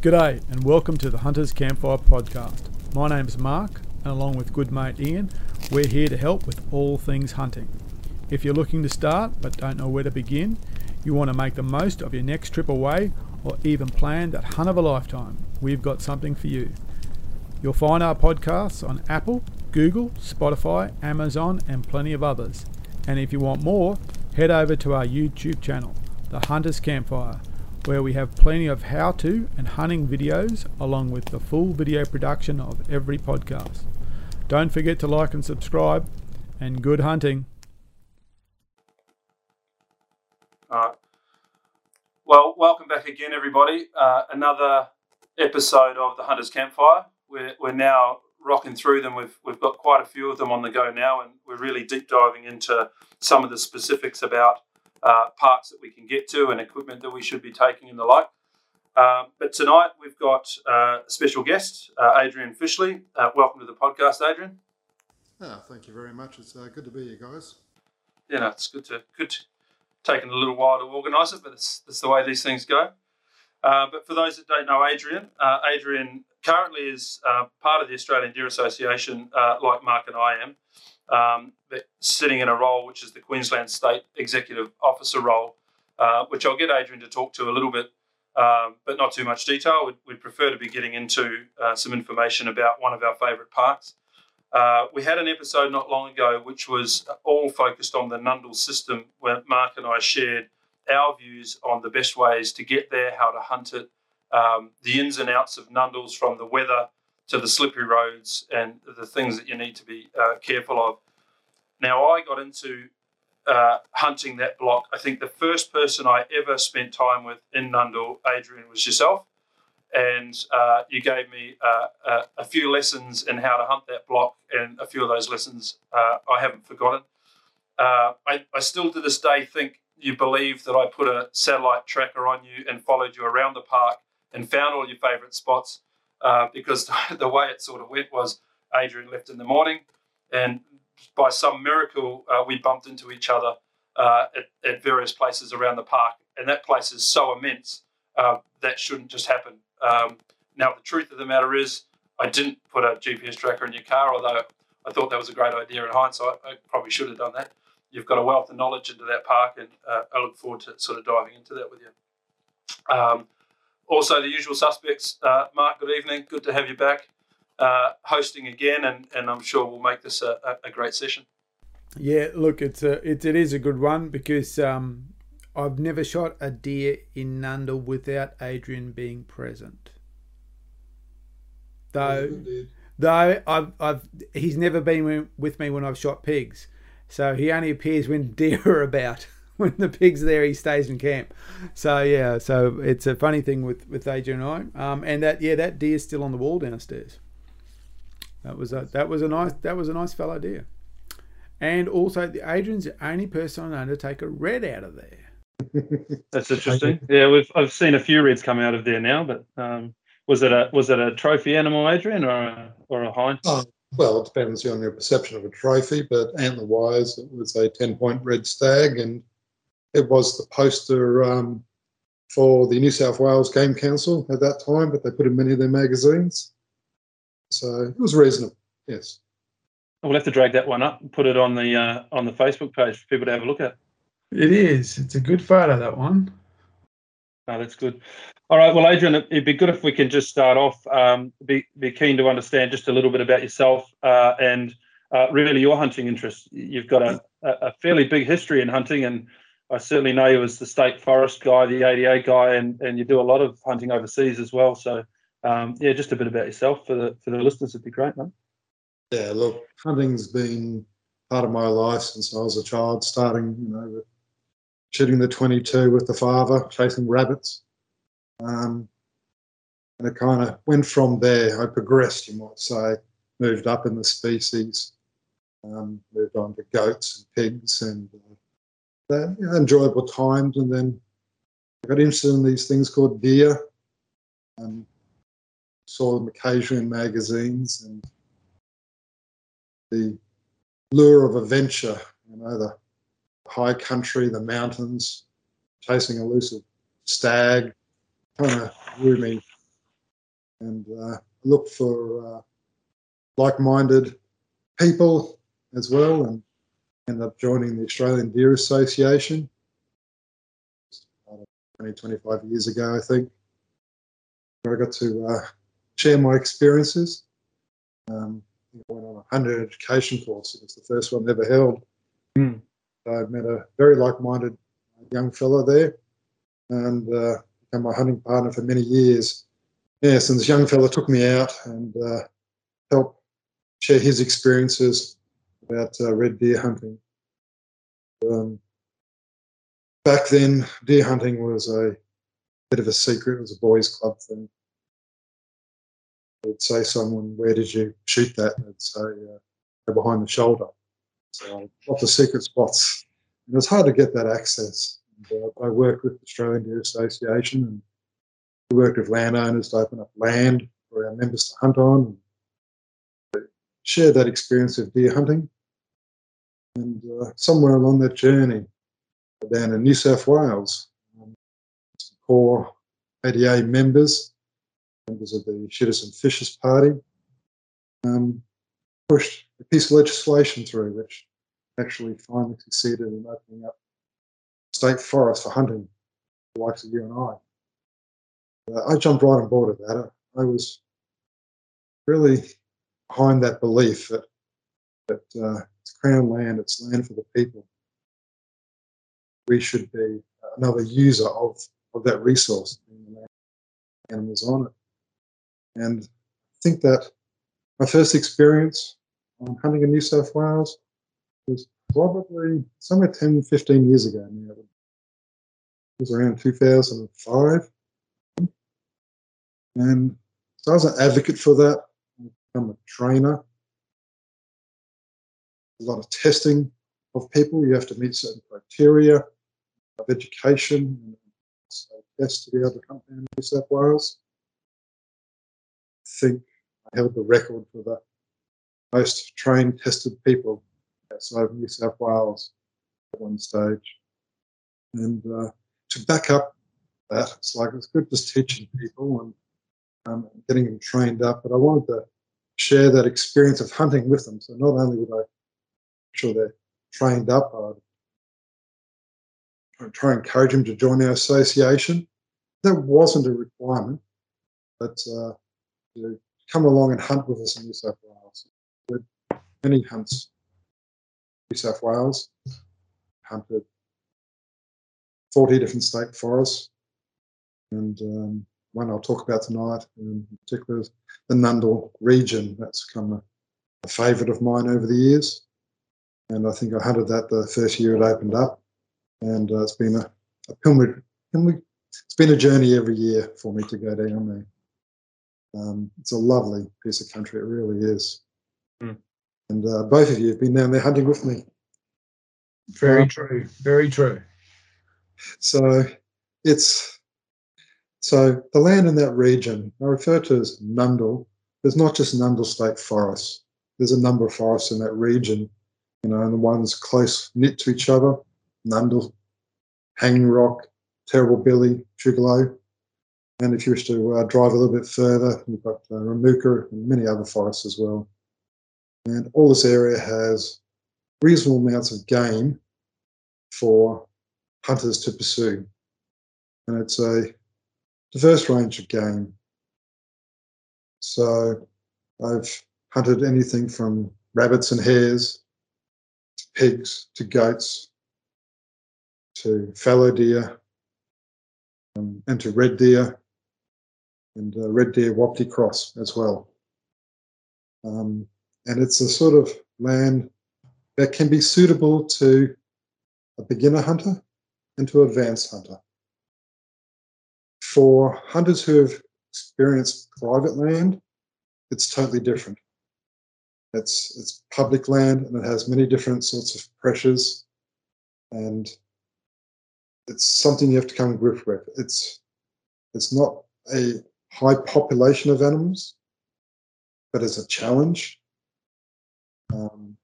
G'day and welcome to the Hunters Campfire Podcast. My name's Mark and along with good mate Ian, we're here to help with all things hunting. If you're looking to start but don't know where to begin, you want to make the most of your next trip away or even plan that hunt of a lifetime, we've got something for you. You'll find our podcasts on Apple, Google, Spotify, Amazon and plenty of others. And if you want more, head over to our YouTube channel, The Hunters Campfire where we have plenty of how to and hunting videos along with the full video production of every podcast. Don't forget to like and subscribe, and good hunting. All right. Well, welcome back again, everybody. Uh, another episode of the Hunters Campfire. We're, we're now rocking through them. We've, we've got quite a few of them on the go now, and we're really deep diving into some of the specifics about uh, parts that we can get to and equipment that we should be taking and the like. Um, but tonight we've got uh, a special guest, uh, Adrian Fischle. Uh, welcome to the podcast, Adrian. Oh, thank you very much. It's uh, good to be here, guys. Yeah, no, it's good to good. To, taken a little while to organise it, but it's, it's the way these things go. Uh, but for those that don't know Adrian, Adrian currently is part of the Australian Deer Association, like Mark and I am um, sitting in a role which is the Queensland State Executive Officer role, uh, which I'll get Adrian to talk to a little bit, um, but not too much detail. We'd, we'd prefer to be getting into uh, some information about one of our favourite parks. Uh, we had an episode not long ago which was all focused on the Nundle system, where Mark and I shared our views on the best ways to get there, how to hunt it, um, the ins and outs of Nundles from the weather to the slippery roads and the things that you need to be uh, careful of. Now, I got into uh, hunting that block. I think the first person I ever spent time with in Nundle, Adrian, was yourself. And uh, you gave me uh, a, few lessons in how to hunt that block, and a few of those lessons uh, I haven't forgotten. Uh, I, I still to this day think you believe that I put a satellite tracker on you and followed you around the park and found all your favourite spots uh, because the way it sort of went was Adrian left in the morning, and by some miracle, uh, we bumped into each other uh, at, at, various places around the park. And that place is so immense uh, that shouldn't just happen. Um, now, the truth of the matter is, I didn't put a GPS tracker in your car, although I thought that was a great idea in hindsight. I probably should have done that. You've got a wealth of knowledge into that park, and uh, I look forward to sort of diving into that with you. Um, also, the usual suspects. Uh, Mark, good evening. Good to have you back uh, hosting again, and, and I'm sure we'll make this a, a, great session. Yeah, look, it's a it, it is a good one because um, I've never shot a deer in Nundle without Adrian being present. Though, though I've, I've he's never been with me when I've shot pigs, so he only appears when deer are about. when the pig's there, he stays in camp. So yeah, so it's a funny thing with with Adrian and I. Um, and that yeah, that deer's still on the wall downstairs. That was a that was a nice that was a nice fallow deer. And also, the Adrian's the only person I know to take a red out of there. That's interesting. Yeah, we've I've seen a few reds come out of there now, but um, was it a was it a trophy animal, Adrian, or a, or a hind? Oh, well, it depends on your perception of a trophy, but antler wise, it was a ten point red stag, and it was the poster um, for the New South Wales Game Council at that time, but they put in many of their magazines. So it was reasonable, yes. We'll have to drag that one up and put it on the uh, on the Facebook page for people to have a look at. It is. It's a good photo, that one. Oh, that's good. All right. Well, Adrian, it'd be good if we can just start off. Um, be be keen to understand just a little bit about yourself uh, and uh, really your hunting interests. You've got a, a fairly big history in hunting, and I certainly know you as the state forest guy, the ADA guy, and, and you do a lot of hunting overseas as well. So um, yeah, just a bit about yourself for the for the listeners would be great, man. Yeah, look, hunting's been part of my life since I was a child, starting, you know, shooting the 22 with the father, chasing rabbits. Um, and it kind of went from there. I progressed, you might say, moved up in the species, um, moved on to goats and pigs and uh, enjoyable times. And then I got interested in these things called deer. Um, saw them occasionally in magazines and the lure of adventure, you know, the high country, the mountains, chasing elusive stag, kind of drew me and uh, look for uh, like-minded people as well, and ended up joining the Australian Deer Association 20, 25 years ago, I think. Where I got to uh, share my experiences. Um, I went on a hunter education course. It was the first one ever held. Mm. I met a very like-minded young fellow there, and uh, became my hunting partner for many years. Yes, and this young fellow took me out and uh, helped share his experiences about uh, red deer hunting. Um, back then, deer hunting was a bit of a secret. It was a boys' club thing. They'd say someone, "Where did you shoot that?" And they'd say, uh, "Behind the shoulder." So lots of secret spots. And it was hard to get that access. And, uh, I worked with the Australian Deer Association and we worked with landowners to open up land for our members to hunt on. And share that experience of deer hunting. And uh, somewhere along that journey, down in New South Wales, um, core ADA members, members of the Shooters and Fishers Party, um, pushed a piece of legislation through which actually finally succeeded in opening up state forests for hunting, the likes of you and I. Uh, I jumped right on board with that. I was really behind that belief that that uh, crown land, it's land for the people. We should be another user of, of that resource, animals on it. And I think that my first experience on hunting in New South Wales was probably somewhere 10, 15 years ago now. It was around 2005. And so I was an advocate for that. I'm a trainer. A lot of testing of people. You have to meet certain criteria of education and so to be able to come down to New South Wales. I think I held the record for the most trained, tested people outside of New South Wales at one stage. And uh, to back up that, it's like it's good just teaching people and um, getting them trained up, but I wanted to share that experience of hunting with them. So not only would I sure they're trained up, I'd try and encourage them to join our association. That wasn't a requirement, but uh, to come along and hunt with us in New South Wales. We many hunts New South Wales, hunted 40 different state forests, and um, one I'll talk about tonight in particular is the Nundle region. That's become a, a favourite of mine over the years, and I think I hunted that the first year it opened up, and uh, it's been a, a pilgrimage. It's been a journey every year for me to go down there. Um, it's a lovely piece of country, it really is. Mm. And uh, both of you have been down there hunting with me. Very um, true. Very true. So it's so the land in that region I refer to as Nundle. There's not just Nundle State Forest. There's a number of forests in that region, you know, and the ones close knit to each other, Nundle, Hanging Rock, Terrible Billy, Sugarlow. And if you wish to uh, drive a little bit further, you've got uh, Riamukka and many other forests as well. And all this area has reasonable amounts of game for hunters to pursue. And it's a diverse range of game. So I've hunted anything from rabbits and hares pigs to goats to fallow deer um, and to red deer and uh, red deer wapiti cross as well. Um, and it's a sort of land that can be suitable to a beginner hunter and to an advanced hunter. For hunters who have experienced private land, it's totally different. It's it's public land and it has many different sorts of pressures, and it's something you have to come to grips with. It's it's not a high population of animals, but it's a challenge um,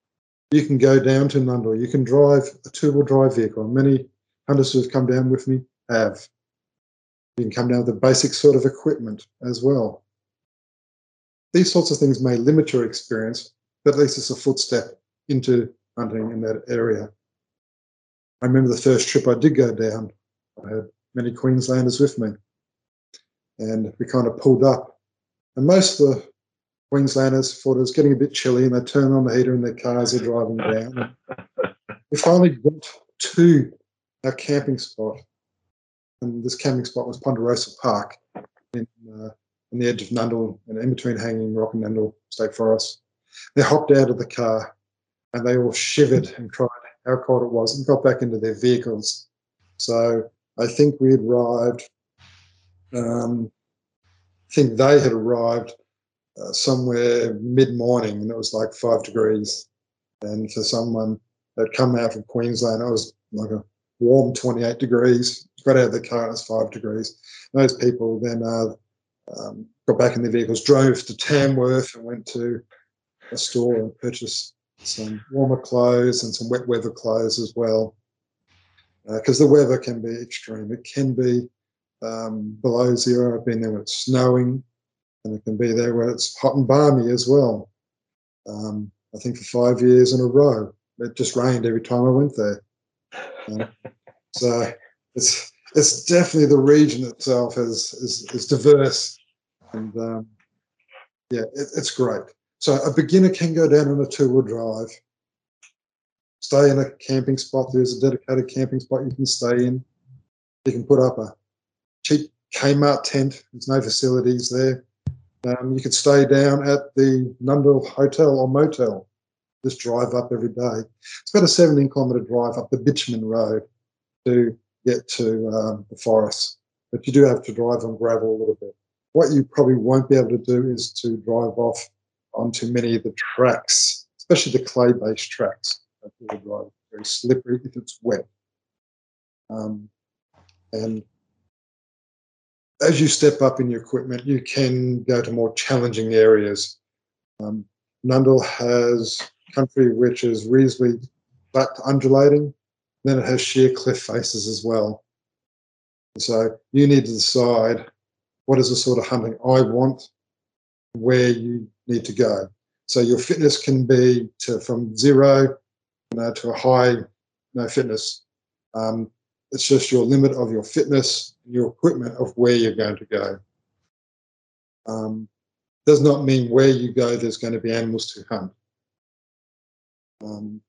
you can go down to Nundle. You can drive a two-wheel drive vehicle. Many hunters who have come down with me have. You can come down with the basic sort of equipment as well. These sorts of things may limit your experience, but at least it's a footstep into hunting in that area. I remember the first trip I did go down, I had many Queenslanders with me, and we kind of pulled up. And most of the Queenslanders thought it was getting a bit chilly and they turned on the heater in their cars, they're driving down. we finally got to our camping spot, and this camping spot was Ponderosa Park in, uh, on the edge of Nundle and in between Hanging Rock and Nundle State Forest. They hopped out of the car and they all shivered and cried how cold it was and got back into their vehicles. So I think we had arrived, um, I think they had arrived uh, somewhere mid morning and it was like five degrees. And for someone that come out from Queensland, it was like a warm 28 degrees. Got out of the car, it was five degrees. Those people then uh, um, got back in their vehicles, drove to Tamworth and went to a store and purchased some warmer clothes and some wet weather clothes as well. Because uh, the weather can be extreme. It can be um, below zero. I've been there when it's snowing, and it can be there where it's hot and balmy as well. Um, I think for five years in a row, it just rained every time I went there. Uh, so it's it's definitely the region itself is is, is diverse, and um, yeah, it, it's great. So a beginner can go down on a two-wheel drive, stay in a camping spot. There's a dedicated camping spot you can stay in. You can put up a cheap Kmart tent. There's no facilities there. Um, you could stay down at the Nundle Hotel or Motel. Just drive up every day. It's about a 17 kilometre drive up the Bitchman Road to get to um, the forest. But you do have to drive on gravel a little bit. What you probably won't be able to do is to drive off onto many of the tracks, especially the clay-based tracks. Very slippery if it's wet. Um, and as you step up in your equipment, you can go to more challenging areas. Um, Nundle has country which is reasonably flat undulating. Then it has sheer cliff faces as well. So you need to decide what is the sort of hunting I want, where you need to go. So your fitness can be to, from zero you know, to a high you know, fitness. Um, it's just your limit of your fitness, your equipment of where you're going to go. Um, does not mean where you go there's going to be animals to hunt. Um,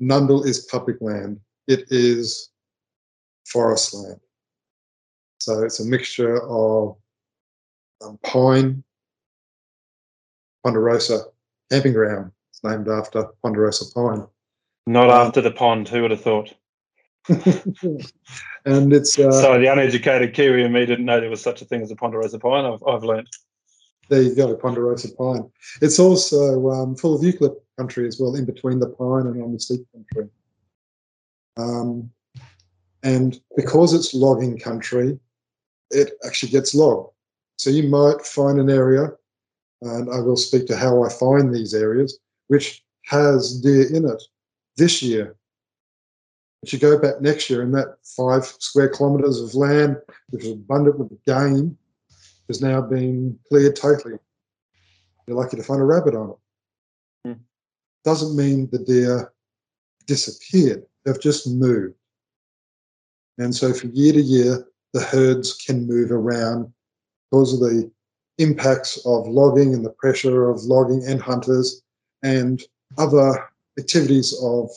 Nundle is public land. It is forest land. So it's a mixture of um, pine, Ponderosa camping ground. It's named after Ponderosa pine. Not um, after the pond. Who would have thought? and it's uh, so the uneducated Kiwi and me didn't know there was such a thing as a Ponderosa pine. I've, I've learned. There you go, Ponderosa pine. It's also um, full of eucalypt country as well, in between the pine and on the steep country. Um, and because it's logging country, it actually gets logged. So you might find an area and I will speak to how I find these areas, which has deer in it this year. But you go back next year, and that five square kilometres of land, which is abundant with game, has now been cleared totally. You're lucky to find a rabbit on it. Doesn't mean the deer disappeared, they've just moved. And so, from year to year, the herds can move around because of the impacts of logging and the pressure of logging and hunters and other activities of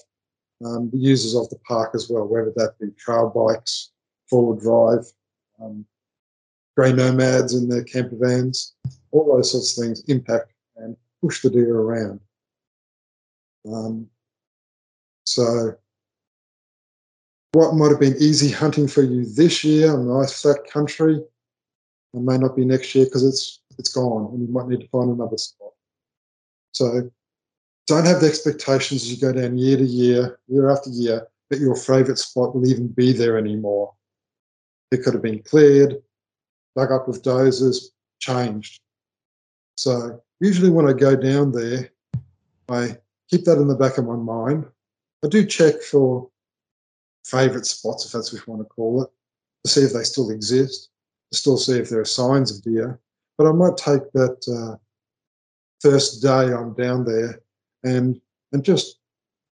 um, the users of the park as well, whether that be trail bikes, four-wheel drive, um, grey nomads in their camper vans, all those sorts of things impact and push the deer around. Um, so what might have been easy hunting for you this year, a nice flat country, it may not be next year because it's it's gone and you might need to find another spot. So don't have the expectations as you go down year to year, year after year, that your favourite spot will even be there anymore. It could have been cleared, dug up with dozers, changed. So usually when I go down there, I keep that in the back of my mind. I do check for favourite spots, if that's what you want to call it, to see if they still exist to still see if there are signs of deer, but I might take that uh, first day I'm down there and and just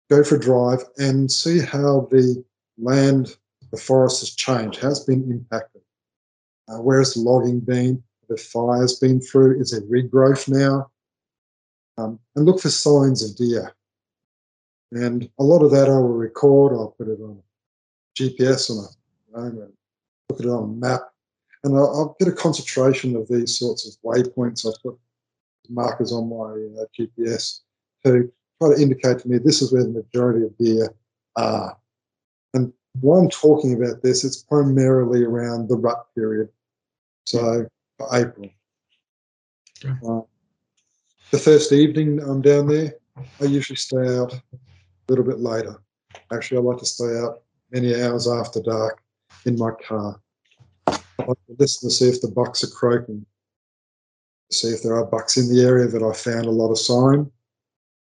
go for a drive and see how the land, the forest has changed, how it's been impacted. Uh, where has the logging been? The fires been through? Is there regrowth now? Um, and look for signs of deer. And a lot of that I will record. I'll put it on GPS on a and look at it on a map, and I'll, I'll, get a concentration of these sorts of waypoints. I put markers on my uh, GPS to try to indicate to me this is where the majority of deer are. And while I'm talking about this, it's primarily around the rut period, so for April. Uh, the first evening I'm down there, I usually stay out a little bit later. Actually, I like to stay out many hours after dark in my car. I like to listen to see if the bucks are croaking, see if there are bucks in the area that I found a lot of sign.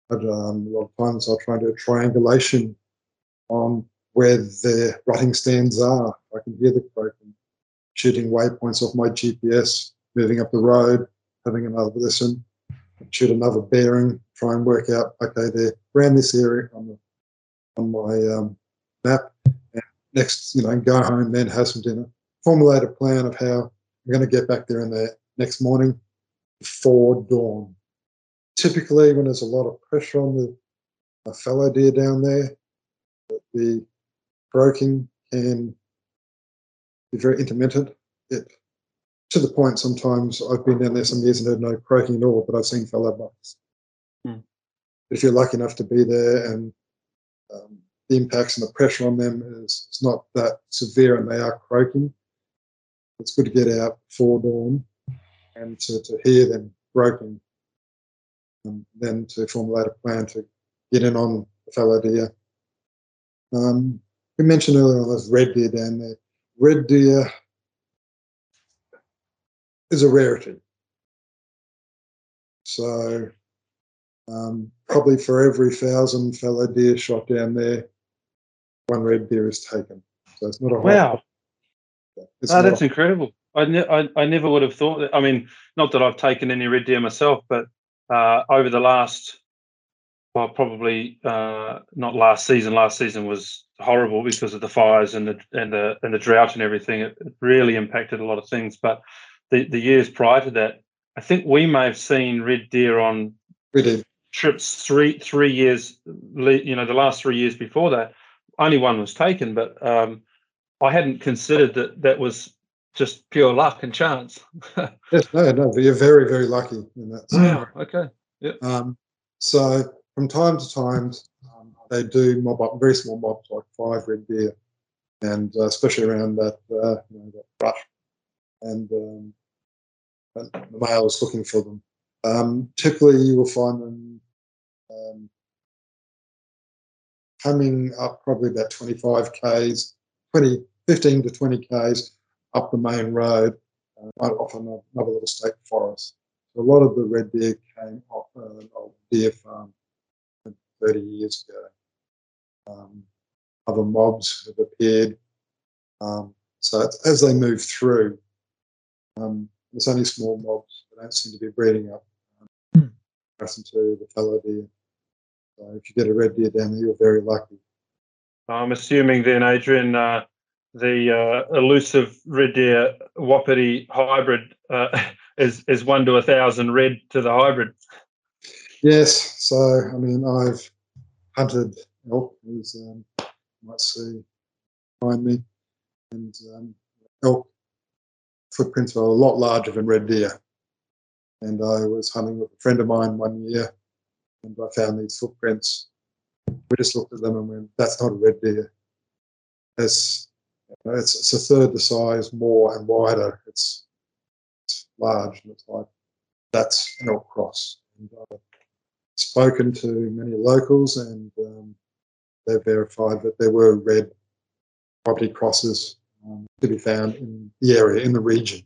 But um, a lot of times I'll try and do a triangulation on where the rutting stands are. I can hear the croaking, shooting waypoints off my GPS, moving up the road, having another listen, shoot another bearing, try and work out, okay, they're around this area on, the, on my um, map. And next, you know, go home, then have some dinner, formulate a plan of how I'm going to get back there in the next morning before dawn. Typically, when there's a lot of pressure on the fallow deer down there, the croaking can be very intermittent. It to the point sometimes I've been down there some years and heard no croaking at all, but I've seen fallow bucks. Hmm. If you're lucky enough to be there and um, the impacts and the pressure on them is, is not that severe and they are croaking, it's good to get out before dawn and to, to hear them croaking and then to formulate a plan to get in on the fallow deer. Um, we mentioned earlier on those red deer down there. Red deer is a rarity. So um, probably for every thousand fallow deer shot down there, one red deer is taken. So it's not a wow. oh, that's incredible. I, ne- I, I never would have thought that. I mean, not that I've taken any red deer myself, but uh, over the last, well, probably uh, not last season. Last season was horrible because of the fires and the and the and the drought and everything. It, it really impacted a lot of things. But the, the years prior to that, I think we may have seen red deer on trips three three years. You know, the last three years before that, only one was taken. But um, I hadn't considered that that was just pure luck and chance. yes, no, no, but you're very very lucky in that. Wow. Okay. Yeah. Um, so from time to time, um, they do mob up very small mobs like five red deer, and uh, especially around that uh, you know, that brush and um, the male is looking for them. Um, typically, you will find them um, coming up probably about 25 k's, 20, 15 to 20 k's up the main road, uh, off another little state forest. So a lot of the red deer came off an old deer farm 30 years ago. Um, other mobs have appeared. Um, so as they move through, um, there's only small mobs that don't seem to be breeding up um, hmm. comparison to the fallow deer. So if you get a red deer down there, you're very lucky. I'm assuming then, Adrian, uh, the uh, elusive red deer wapiti hybrid uh, is is one to a thousand red to the hybrid. Yes, so I mean I've hunted elk, as um, you might see behind me, and um, elk footprints are a lot larger than red deer. And I was hunting with a friend of mine one year, and I found these footprints. We just looked at them and went, "That's not a red deer. It's it's, a third the size, more and wider. It's, it's large, and it's like that's an elk cross." And I've spoken to many locals, and um, they verified that there were red wapiti crosses um, to be found in the area, in the region.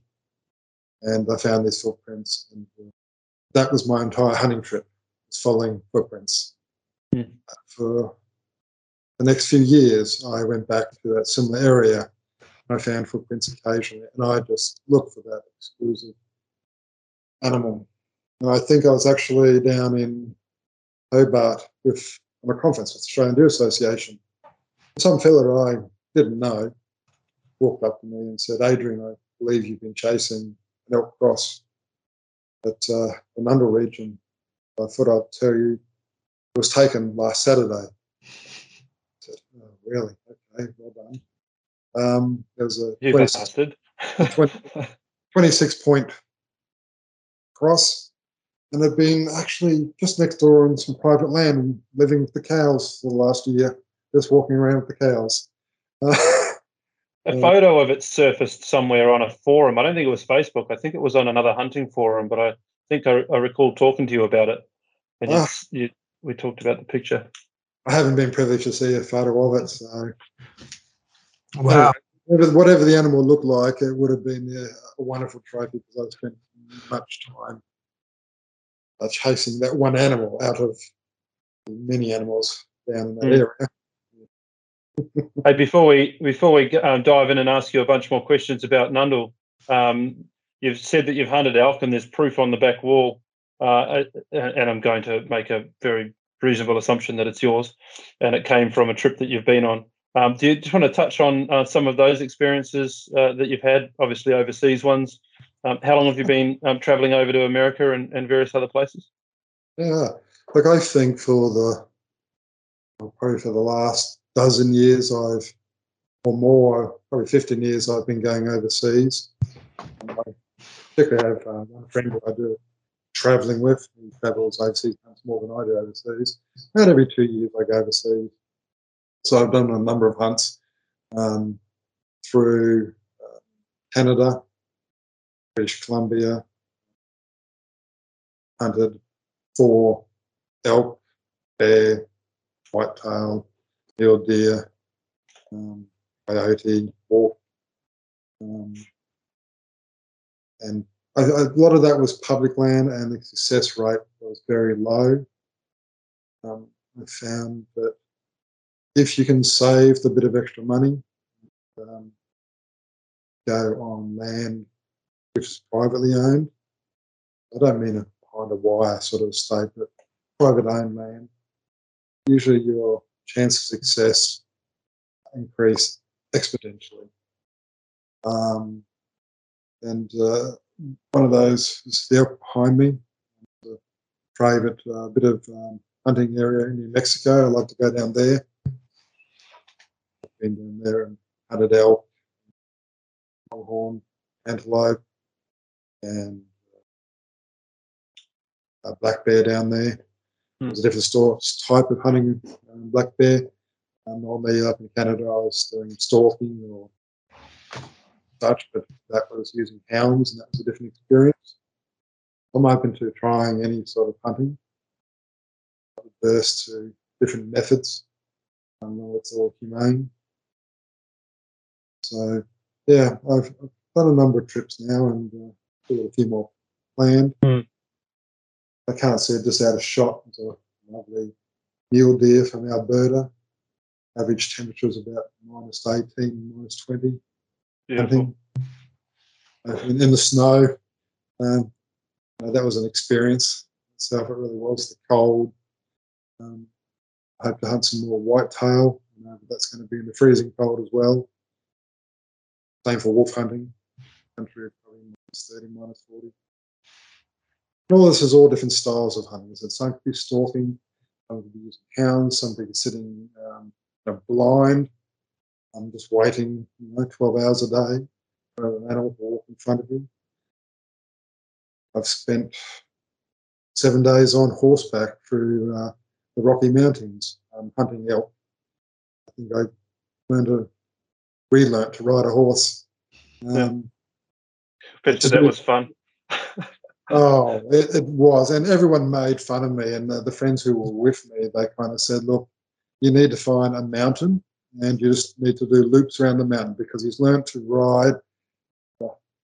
And I found these footprints, and uh, that was my entire hunting trip, was following footprints. Mm. For the next few years, I went back to that similar area. I found footprints occasionally, and I just looked for that exclusive animal. And I think I was actually down in Hobart with on a conference with the Australian Deer Association. Some fella I didn't know walked up to me and said, Adrian, I believe you've been chasing an elk cross at uh, the Nundle region. I thought I'd tell you it was taken last Saturday. I said, oh, really? Okay, well done. Um, there was a You 26, bastard. 20 26 point cross, and they've been actually just next door on some private land and living with the cows for the last year, just walking around with the cows. Uh, A Mm. photo of it surfaced somewhere on a forum. I don't think it was Facebook. I think it was on another hunting forum, but I think I, I recall talking to you about it. And you, Ah. you, we talked about the picture. I haven't been privileged to see a photo of it, so Wow. whatever, whatever the animal looked like, it would have been a, a wonderful trophy because I spent much time uh, chasing that one animal out of many animals down in that Mm. area. Hey, before we before we um, dive in and ask you a bunch more questions about Nundle, um, you've said that you've hunted elk, and there's proof on the back wall. Uh, and I'm going to make a very reasonable assumption that it's yours, and it came from a trip that you've been on. Um, do you just want to touch on uh, some of those experiences uh, that you've had, obviously overseas ones? Um, how long have you been um, traveling over to America and, and various other places? Yeah, look, I think for the probably for the last dozen years, I've or more, probably 15 years, I've been going overseas. I particularly have uh, one friend who I do traveling with. He travels overseas more than I do overseas. About every two years, I go overseas. So I've done a number of hunts um, through uh, Canada, British Columbia, hunted for elk, bear, whitetail, deer, um, wolf. Um, and a lot of that was public land, and the success rate was very low. Um, I found that if you can save the bit of extra money, um, go on land which is privately owned. I don't mean a behind a wire sort of state, but private owned land. Usually your chance of success increase exponentially. Um, and uh, one of those is the elk behind me, a private uh, bit of um, hunting area in New Mexico. I like to go down there. Been down there and hunted elk, pronghorn, antelope, and a black bear down there. Hmm. There's a different store, type of hunting um, black bear. Um, normally up in Canada, I was doing stalking or such, but that was using hounds, and that was a different experience. I'm open to trying any sort of hunting. Averse to different methods. I know it's all humane. So, yeah, I've, I've done a number of trips now, and uh, got a few more planned. Hmm. I can't see it just out of shot. It's a lovely mule deer from Alberta. Average temperature is about minus 18, minus 20. Beautiful. In, the snow. Um, uh, that was an experience itself. It really was the cold. Um, I hope to hunt some more whitetail. You know, but that's going to be in the freezing cold as well. Same for wolf hunting. Country of probably minus 30, minus 40. All this is all different styles of hunting. So some could be stalking, some could be using hounds, some could be sitting um, blind. I'm just waiting, you know, 12 hours a day for an animal to walk in front of you. I've spent seven days on horseback through uh, the Rocky Mountains um, hunting elk. I think I learned to relearn to ride a horse. Yeah. Um, Bet you that was fun. Oh, it, it was, and everyone made fun of me. And the, the friends who were with me, they kind of said, "Look, you need to find a mountain, and you just need to do loops around the mountain because he's learned to ride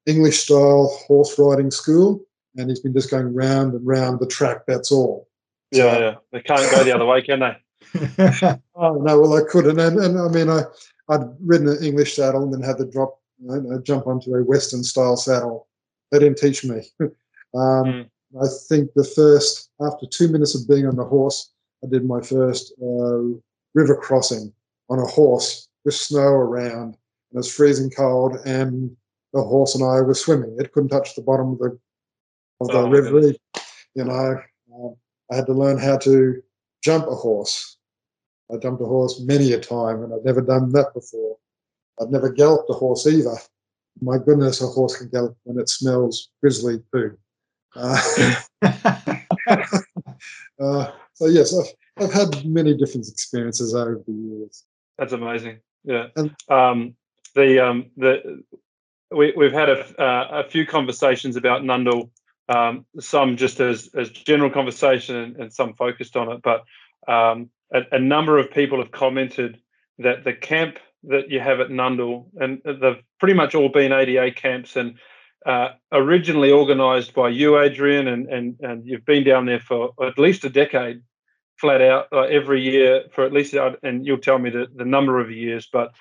English style horse riding school, and he's been just going round and round the track. That's all." Yeah, yeah. They can't go the other way, can they? Oh no, well I couldn't, and, and I mean I I'd ridden an English saddle and then had to drop, you know, jump onto a Western style saddle. They didn't teach me. um, Mm. I think the first, after two minutes of being on the horse, I did my first uh, river crossing on a horse with snow around. And it was freezing cold, and the horse and I were swimming. It couldn't touch the bottom of the of the Oh, river. You know, um, I had to learn how to jump a horse. I jumped a horse many a time, and I'd never done that before. I'd never galloped a horse either. My goodness, a horse can gallop when it smells grizzly poo. Uh, uh, so yes, I've, I've had many different experiences over the years. That's amazing. Yeah. And- Um, the um, the we we've had a uh, a few conversations about Nundle. Um, some just as as general conversation and, and some focused on it. But um, a, a number of people have commented that the camp that you have at Nundle, and they've pretty much all been ADA camps, and uh, originally organised by you, Adrian, and and and you've been down there for at least a decade flat out uh, every year for at least, uh, and you'll tell me the, the number of years, but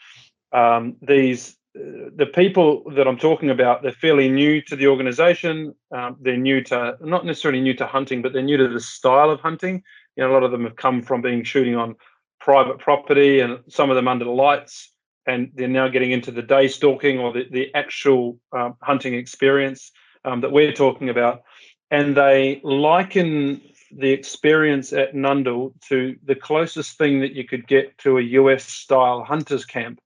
um, these, uh, the people that I'm talking about, they're fairly new to the organization. Um, they're new to, not necessarily new to hunting, but they're new to the style of hunting. You know, a lot of them have come from being shooting on private property and some of them under the lights. And they're now getting into the day stalking or the, the actual um, hunting experience um, that we're talking about. And they liken the experience at Nundle to the closest thing that you could get to a US style hunters camp.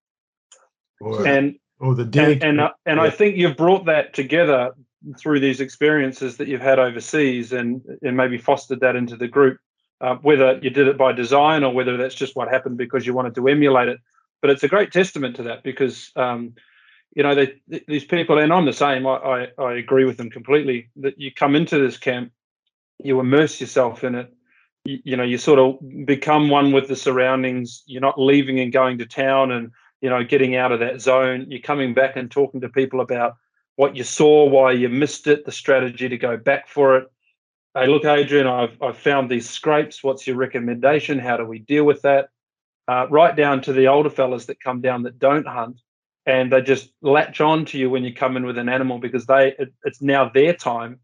And or the dig. and and, uh, and I think you've brought that together through these experiences that you've had overseas and and maybe fostered that into the group. Uh, whether you did it by design or whether that's just what happened because you wanted to emulate it, but it's a great testament to that because um, you know they, these people and I'm the same. I, I I agree with them completely that you come into this camp, you immerse yourself in it. You, you know you sort of become one with the surroundings. You're not leaving and going to town and you know, getting out of that zone. You're coming back and talking to people about what you saw, why you missed it, the strategy to go back for it. Hey, look, Adrian, I've, I've found these scrapes. What's your recommendation? How do we deal with that? Uh, right down to the older fellas that come down that don't hunt and they just latch on to you when you come in with an animal because they it, it's now their time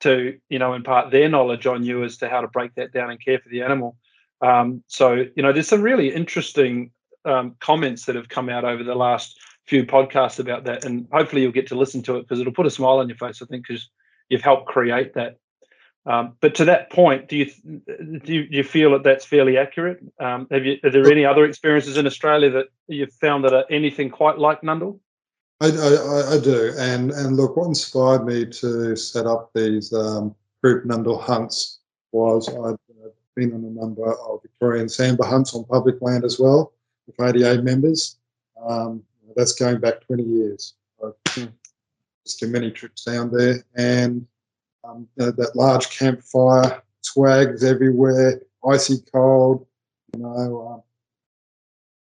to you know impart their knowledge on you as to how to break that down and care for the animal um, so you know there's some really interesting um, comments that have come out over the last few podcasts about that, and hopefully you'll get to listen to it because it'll put a smile on your face. I think because you've helped create that. Um, but to that point, do you do you, do you feel that that's fairly accurate? Um, have you are there any other experiences in Australia that you've found that are anything quite like Nundle? I, I, I do, and and look, what inspired me to set up these um, group Nundle hunts was I'd uh, been on a number of Victorian sambar hunts on public land as well with ADA members. Um, that's going back 20 years. I've just too many trips down there, and um, know, that large campfire, swags everywhere, icy cold, you know, um,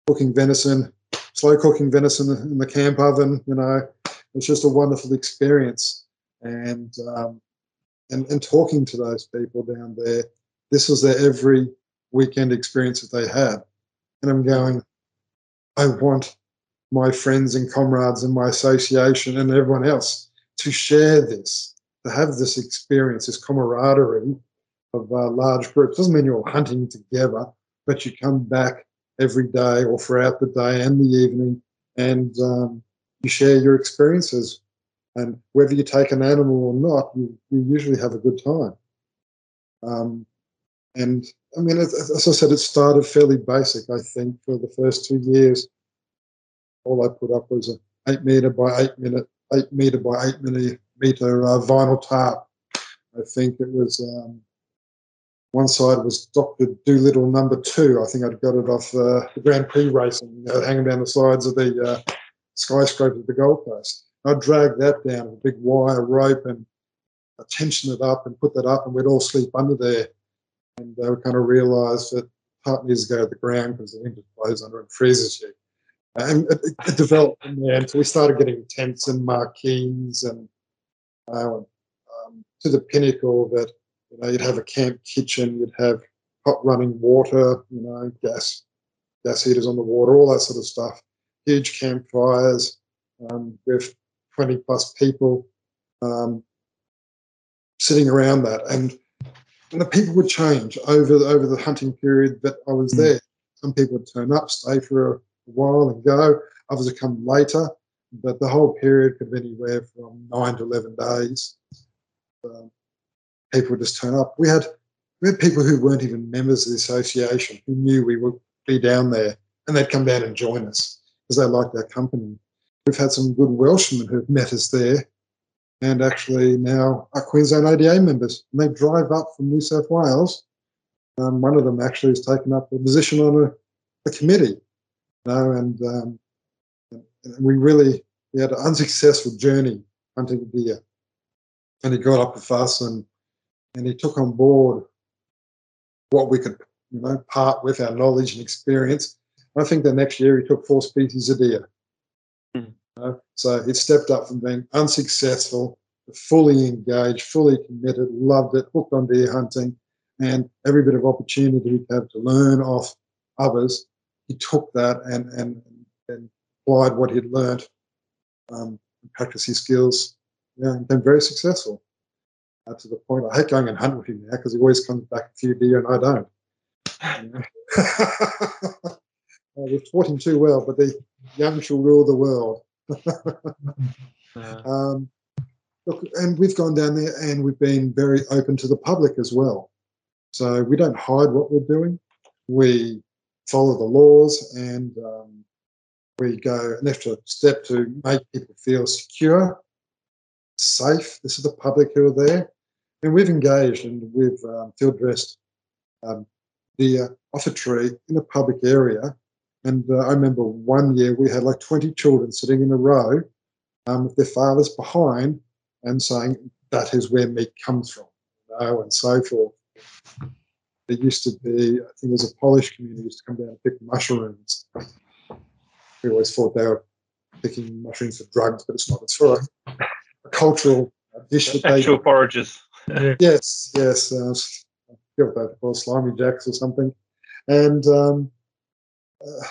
cooking venison, slow cooking venison in the camp oven. You know, it's just a wonderful experience, and um, and and talking to those people down there. This was their every weekend experience that they had, and I'm going. I want my friends and comrades and my association and everyone else to share this, to have this experience, this camaraderie of uh, large groups. Doesn't mean you're hunting together, but you come back every day or throughout the day and the evening and um, you share your experiences. And whether you take an animal or not, you, you usually have a good time. Um, and I mean, as, I said, it started fairly basic, I think, for the first two years. All I put up was an eight meter by eight minute, eight meter by eight meter, meter uh, vinyl tarp. I think it was um, one side was Doctor Dolittle number two. I think I'd got it off uh, the Grand Prix racing, uh, hanging down the sides of the uh, skyscraper of the Gold Coast. I'd drag that down with a big wire rope and uh, tension it up and put that up, and we'd all sleep under there. And they would kind of realise that heart needs to go to the ground because the just blows under and freezes you. And it, it, developed from there. And so we started getting tents and marquees and uh, um, to the pinnacle that you know, you'd have a camp kitchen, you'd have hot running water, you know, gas, gas heaters on the water, all that sort of stuff. Huge campfires um, with 20 plus people um, sitting around that, and and the people would change over the, over the hunting period that I was Mm. there. Some people would turn up, stay for a while, and go. Others would come later, but the whole period could be anywhere from nine to eleven days. Um, people just turn up. We had we had people who weren't even members of the association who knew we would be down there, and they'd come down and join us because they liked our company. We've had some good Welshmen who've met us there, and actually now are Queensland ADA members. And they drive up from New South Wales. Um, one of them actually has taken up a position on a, a committee, you know, and, um, we really we had an unsuccessful journey hunting deer, and he got up with us and and he took on board what we could, you know, part with our knowledge and experience. I think the next year he took four species of deer. Hmm. You know, so he stepped up from being unsuccessful to fully engaged, fully committed, loved it, hooked on deer hunting, and every bit of opportunity he had to learn off others, he took that and and, and applied what he'd learned, um, and practiced his skills, yeah, and became very successful. Uh, to the point, I hate going and hunt with him now because he always comes back a few deer and I don't. You? Uh, we've taught him too well, but the young shall rule the world. Um, look, and we've gone down there and we've been very open to the public as well. So we don't hide what we're doing. We follow the laws and um, we go an extra step to make people feel secure, safe. This is the public who are there. And we've engaged and we've um, field dressed um, deer off a tree in a public area. And uh, I remember one year we had like 20 children sitting in a row um, with their fathers behind and saying, that is where meat comes from, you know, and so forth. There used to be, I think it was a Polish community used to come down and pick mushrooms. We always thought they were picking mushrooms for drugs, but it's not. It's for a, a cultural dish that they actual forages. Yes, yes. Uh, I forget what they're called, slimy jacks or something. And um, uh,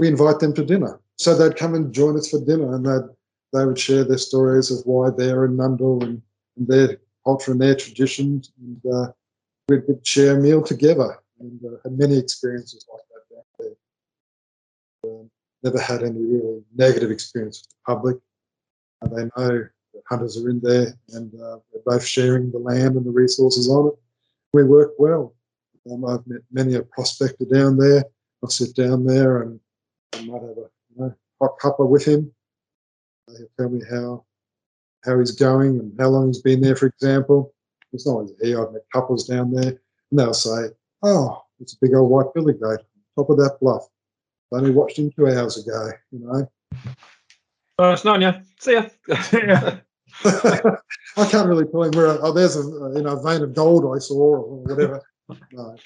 we invite them to dinner. So they'd come and join us for dinner and they'd, they would share their stories of why they're in Nundle and, and their culture and their traditions. And uh, we'd, we'd share a meal together and uh, had many experiences like that down there. Um, never had any really negative experience with the public. And they know that hunters are in there and uh, we're both sharing the land and the resources on it. We work well. Um, I've met many a prospector down there. I'll sit down there and I might have a you know, hot cuppa with him. He'll tell me how how he's going and how long he's been there, for example. It's not always he. I've met couples down there and they'll say, oh, it's a big old white billy goat top of that bluff. I only watched him two hours ago, you know. Oh, it's known you. See ya. Yeah. I can't really tell him where. Oh, there's a you know vein of gold I saw or whatever. no.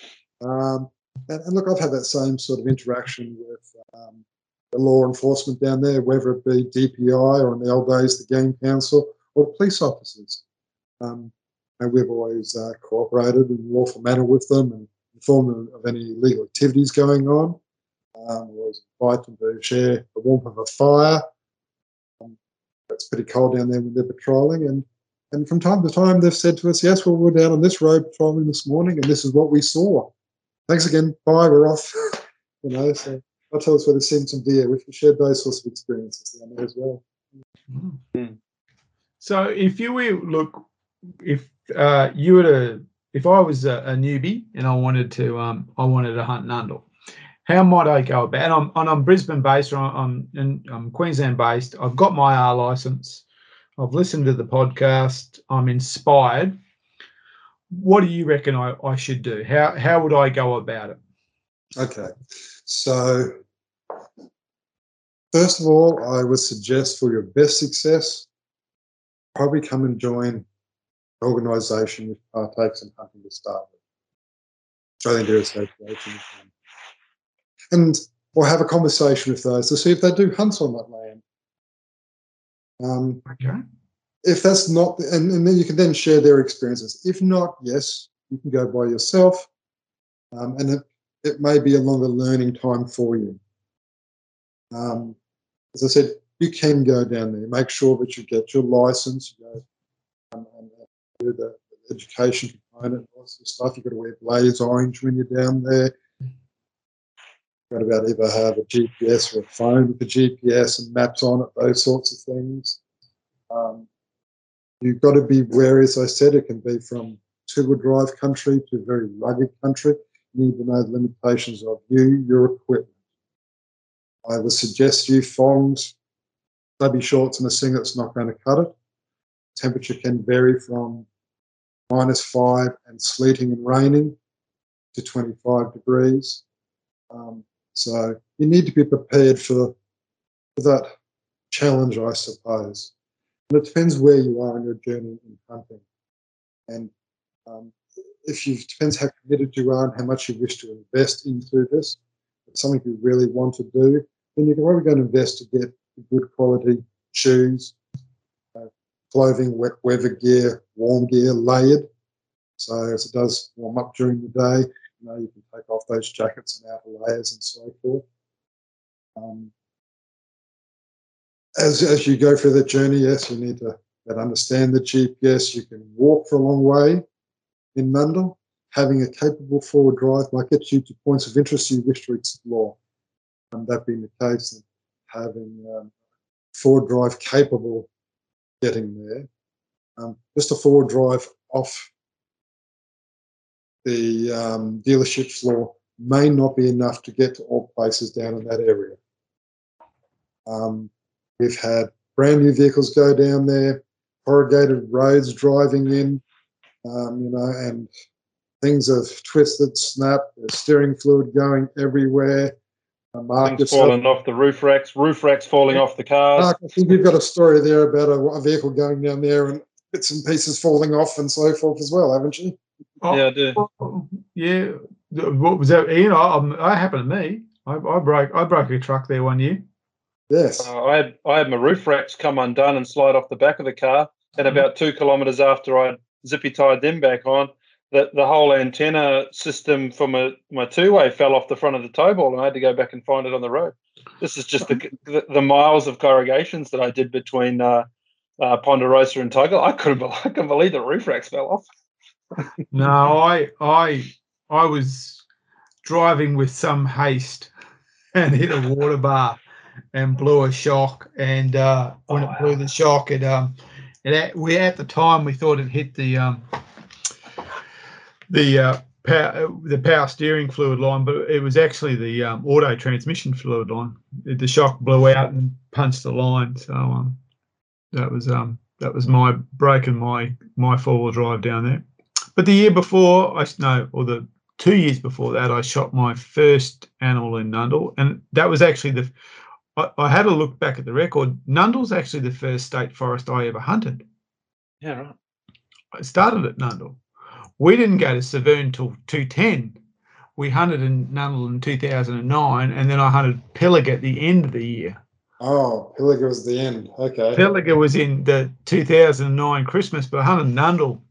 Um, and, and look, I've had that same sort of interaction with um, the law enforcement down there, whether it be DPI or in the old days the Game Council or police officers. Um, and we've always uh, cooperated in a lawful manner with them and informed them of any illegal activities going on. Um, we always invite them to share the warmth of a fire it's pretty cold down there when they're patrolling. And, and from time to time, they've said to us, yes, well, we're down on this road patrolling this morning, and this is what we saw. Thanks again. Bye, we're off. you know, so they'll tell us where they've seen some deer. We've shared those sorts of experiences down there as well. Mm. So if you were look, if uh, you were to, if I was a, a newbie and I wanted to, um, I wanted to hunt Nundle, how might I go about? And I'm, and I'm Brisbane based, or I'm, I'm Queensland based. I've got my R license. I've listened to the podcast. I'm inspired. What do you reckon I, I should do? How how would I go about it? Okay. So, first of all, I would suggest for your best success, probably come and join an organisation which partakes in hunting to start with. Australian Deer Association. And or have a conversation with those to see if they do hunt on that land. Um, Okay. if that's not, and, and then you can then share their experiences. If not, yes, you can go by yourself, um, and it, it may be a longer learning time for you. Um, as I said, you can go down there. Make sure that you get your license. You go um, and do the education component, lots of stuff. You've got to wear blaze orange when you're down there. To about either have a GPS or a phone with a GPS and maps on it, those sorts of things. Um, you've got to be wary, as I said, it can be from two-wheel drive country to very rugged country. You need to know the limitations of you, your equipment. I would suggest you thongs, stubby shorts and a singlet's not going to cut it. Temperature can vary from minus five and sleeting and raining to 25 degrees. Um, so you need to be prepared for, for that challenge, I suppose. And it depends where you are in your journey in hunting. And um, if you depends how committed you are and how much you wish to invest into this, it's something you really want to do, then you're probably going to invest to get good quality shoes, uh, clothing, wet weather gear, warm gear, layered. So as it does warm up during the day, you know, you can take off those jackets and outer layers and so forth. Um, as, as you go through the journey, yes, you need to understand the GPS. You can walk for a long way in Nundle. Having a capable forward drive might get you to points of interest you wish to explore. And that being the case, and having um, forward drive capable getting there. Um, just a forward drive off the um, dealership floor may not be enough to get to all places down in that area. Um, we've had brand new vehicles go down there, corrugated roads driving in, um, you know, and things have twisted, snapped, there's steering fluid going everywhere. Uh, Things falling off the roof racks, roof racks falling off the cars. Mark, I think you've got a story there about a, a, vehicle going down there and bits and pieces falling off and so forth as well, haven't you? Oh, yeah, I do. Oh, yeah. What was that, Ian? I, I happened to me. I, I broke I broke a truck there one year. Yes. Uh, I had I had my roof racks come undone and slide off the back of the car, and mm-hmm. about two kilometres after I zippy tied them back on, the, the whole antenna system for my, my two way fell off the front of the tow ball and I had to go back and find it on the road. This is just the, the, the miles of corrugations that I did between uh, uh, Ponderosa and Tuggolo. I couldn't, I couldn't believe the roof racks fell off. No, I, I, I was driving with some haste and hit a water bar and blew a shock. And uh, when oh, it blew the shock, it um, it we at the time we thought it hit the um, the uh, power, the power steering fluid line, but it was actually the um, auto transmission fluid line. The shock blew out and punched the line. So um, that was um, that was my breaking my my four wheel drive down there. But the year before, I no, or the two years before that, I shot my first animal in Nundle, and that was actually the. I, I had a look back at the record. Nundle's actually the first state forest I ever hunted. Yeah, right. I started at Nundle. We didn't go to Severn till 210. We hunted in Nundle in 2009, and then I hunted Pilliga at the end of the year. Oh, Pilliga was the end. Okay. Pilliga was in the 2009 Christmas, but I hunted Nundle,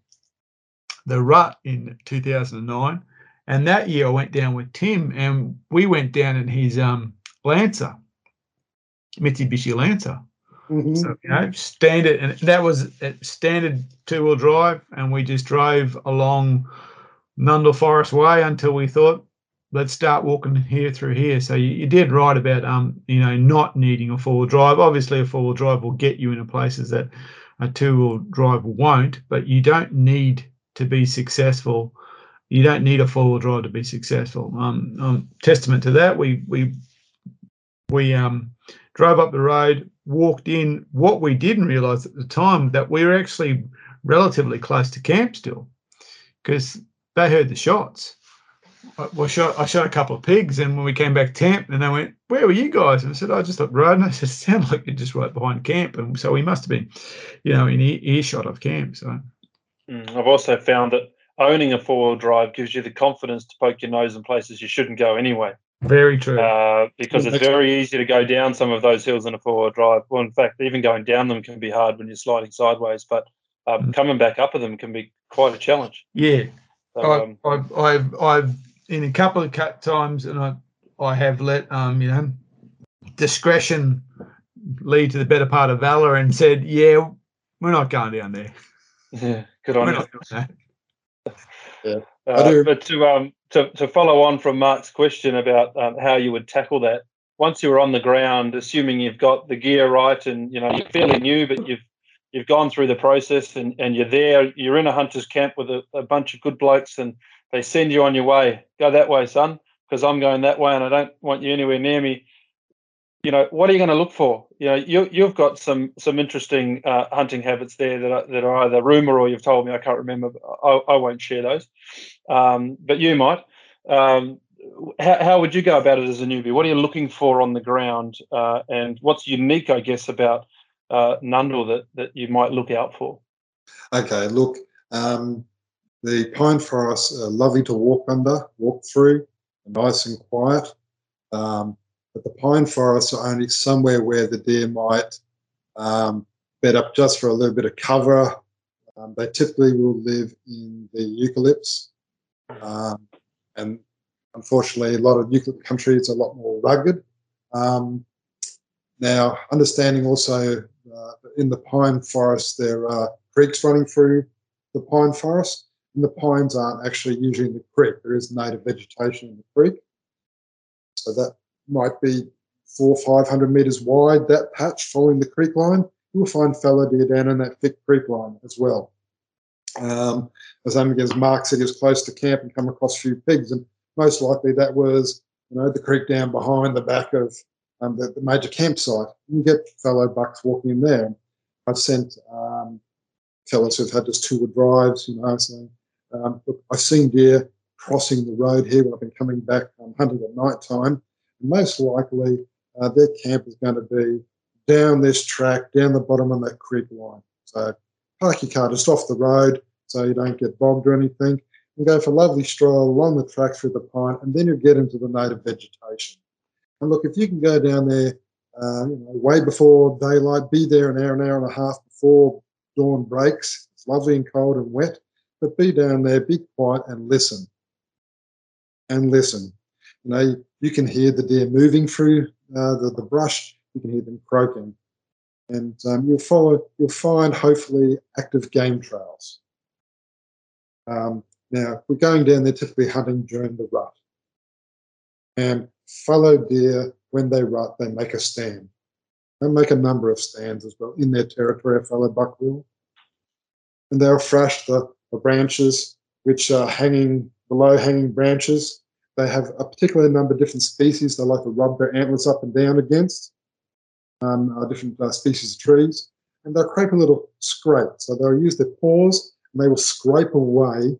the rut in 2009. And that year I went down with Tim, and we went down in his um, Lancer, Mitsubishi Lancer. Mm-hmm. So you know, standard, and that was a standard two wheel drive, and we just drove along Nundle Forest Way until we thought, let's start walking here through here. So you, you did right about um, you know, not needing a four wheel drive. Obviously, a four wheel drive will get you into places that a two wheel drive won't, but you don't need to be successful. You don't need a four wheel drive to be successful. Um, um, testament to that, we we we um drove up the road, walked in. What we didn't realize at the time that we were actually relatively close to camp still, because they heard the shots. I, shot, I shot a couple of pigs, and when we came back to camp, and they went, "Where were you guys?" And I said, "I just up road." And I said, "It sounded like you're just right behind camp." And so we must have been, you know, in earshot of camp. So I've also found that owning a four wheel drive gives you the confidence to poke your nose in places you shouldn't go anyway. Very true. Uh, because it's very easy to go down some of those hills in a four-wheel drive. Well, in fact, even going down them can be hard when you're sliding sideways, but um, mm. coming back up of them can be quite a challenge. Yeah, so, I, um, I've, I've, I've in a couple of cut times, and I, I have let um, you know, discretion lead to the better part of valor, and said, yeah, we're not going down there. Yeah, good on you. not doing that. I Uh, but to um to, to follow on from Mark's question about um, how you would tackle that, once you're on the ground, assuming you've got the gear right and you know you're fairly new, but you've you've gone through the process and, and you're there, you're in a hunter's camp with a, a bunch of good blokes and they send you on your way. Go that way, son, because I'm going that way and I don't want you anywhere near me. You know, what are you going to look for? You know, you you've got some some interesting uh, hunting habits there that are, that are either rumor or you've told me. I can't remember. I, I won't share those, um, but you might. Um, how, how would you go about it as a newbie? What are you looking for on the ground, uh, and what's unique, I guess, about uh, Nundle that that you might look out for? Okay, look, um, the pine forests are lovely to walk under, walk through, nice and quiet. Um, but the pine forests are only somewhere where the deer might um, bed up just for a little bit of cover. Um, they typically will live in the eucalypts. Um, and unfortunately, a lot of eucalypt country is a lot more rugged. Um, now, understanding also uh, in the pine forest, there are creeks running through the pine forest, and the pines aren't actually usually in the creek. There is native vegetation in the creek. So that might be four or five hundred metres wide, that patch following the creek line. You'll find fallow deer down in that thick creek line as well. Um, as as Mark said, he was close to camp and come across a few pigs, and most likely that was you know the creek down behind the back of um, the, the, major campsite. You get fallow bucks walking in there. I've sent um, fellows who've had just two-wheel drives, you know, saying, um, look, I've seen deer crossing the road here when I've been coming back um, hunting at night time. Most likely uh, their camp is going to be down this track, down the bottom of that creek line. So park your car just off the road so you don't get bogged or anything and go for a lovely stroll along the track through the pine and then you'll get into the native vegetation. And look, if you can go down there uh, you know, way before daylight, be there an hour, an hour and a half before dawn breaks. It's lovely and cold and wet, but be down there, be quiet and listen. And listen. You know, you can hear the deer moving through uh, the, the brush, you can hear them croaking. And um, you'll follow, you'll find hopefully active game trails. Um, now, we're going down there typically hunting during the rut. And fallow deer, when they rut, they make a stand. They make a number of stands as well in their territory, fallow buck will. And they'll thrash the, the branches which are hanging, below hanging branches. They have a particular number of different species they like to rub their antlers up and down against, um, uh, different uh, species of trees. And they'll create a little scrape. So they'll use their paws and they will scrape away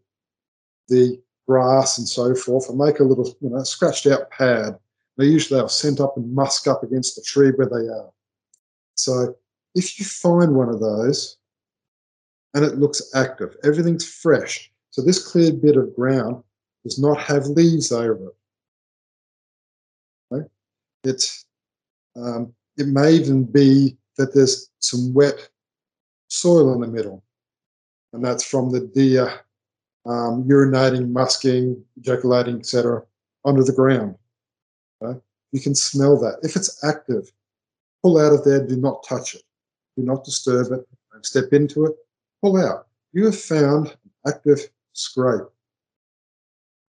the grass and so forth and make a little, you know, scratched out pad. They usually are sent up and musk up against the tree where they are. So if you find one of those and it looks active, everything's fresh. So this cleared bit of ground does not have leaves over it. Okay? It's, um, it may even be that there's some wet soil in the middle, and that's from the deer um, urinating, musking, ejaculating, etc., under the ground. Okay? You can smell that. If it's active, pull out of there. Do not touch it. Do not disturb it. Don't step into it. Pull out. You have found an active scrape.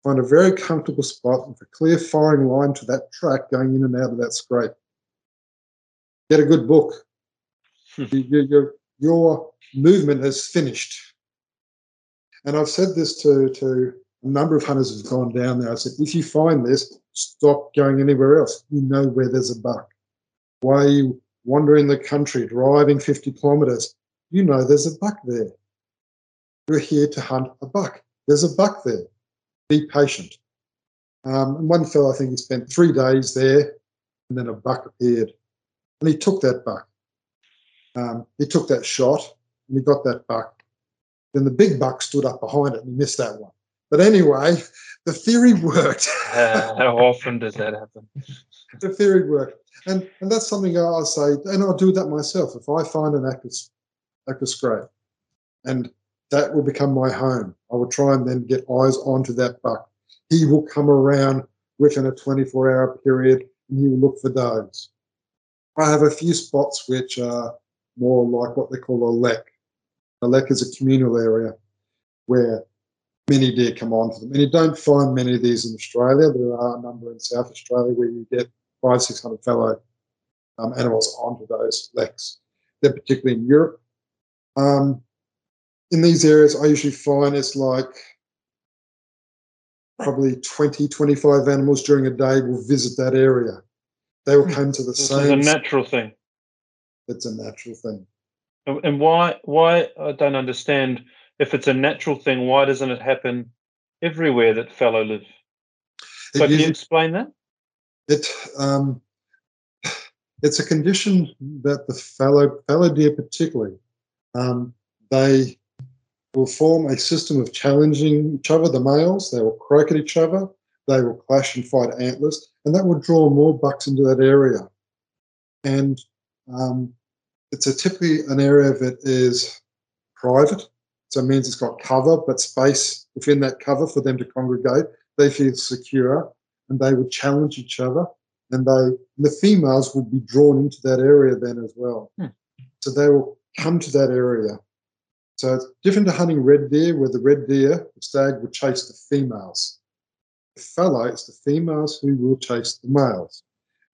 Find a very comfortable spot with a clear firing line to that track going in and out of that scrape. Get a good book. Hmm. your, your, your movement has finished. And I've said this to, to a number of hunters who've gone down there. I said, if you find this, stop going anywhere else. You know where there's a buck. Why are you wandering the country, driving 50 kilometers? You know there's a buck there. You're here to hunt a buck. There's a buck there. Be patient. Um, and one fellow, I think he spent three days there, and then a buck appeared. And he took that buck. Um, he took that shot, and he got that buck. Then the big buck stood up behind it and he missed that one. But anyway, the theory worked. Uh, how often does that happen? the theory worked. And, and that's something I'll say, and I'll do that myself. If I find an active, active scrape and that will become my home, I will try and then get eyes onto that buck. He will come around within a 24 hour period and will look for does. I have a few spots which are more like what they call a lek. A lek is a communal area where many deer come onto them. And you don't find many of these in Australia. There are a number in South Australia where you get five, 600 fallow um, animals onto those leks. They're particularly in Europe. Um, in these areas, I usually find it's like probably 20, 25 animals during a day will visit that area. They will come to the This same. It's a natural thing. It's a natural thing. And and why? Why I don't understand. If it's a natural thing, why doesn't it happen everywhere that fallow live? It So can you explain that? it um, it's a condition that the fallow fallow deer particularly um, they will form a system of challenging each other the males they will croak at each other they will clash and fight antlers and that will draw more bucks into that area. And um, it's a typically an area that is private so it means it's got cover but space within that cover for them to congregate they feel secure and they will challenge each other and they the females will be drawn into that area then as well. Hmm. so they will come to that area so it's different to hunting red deer where the red deer the stag will chase the females. The fallow it's the females who will chase the males.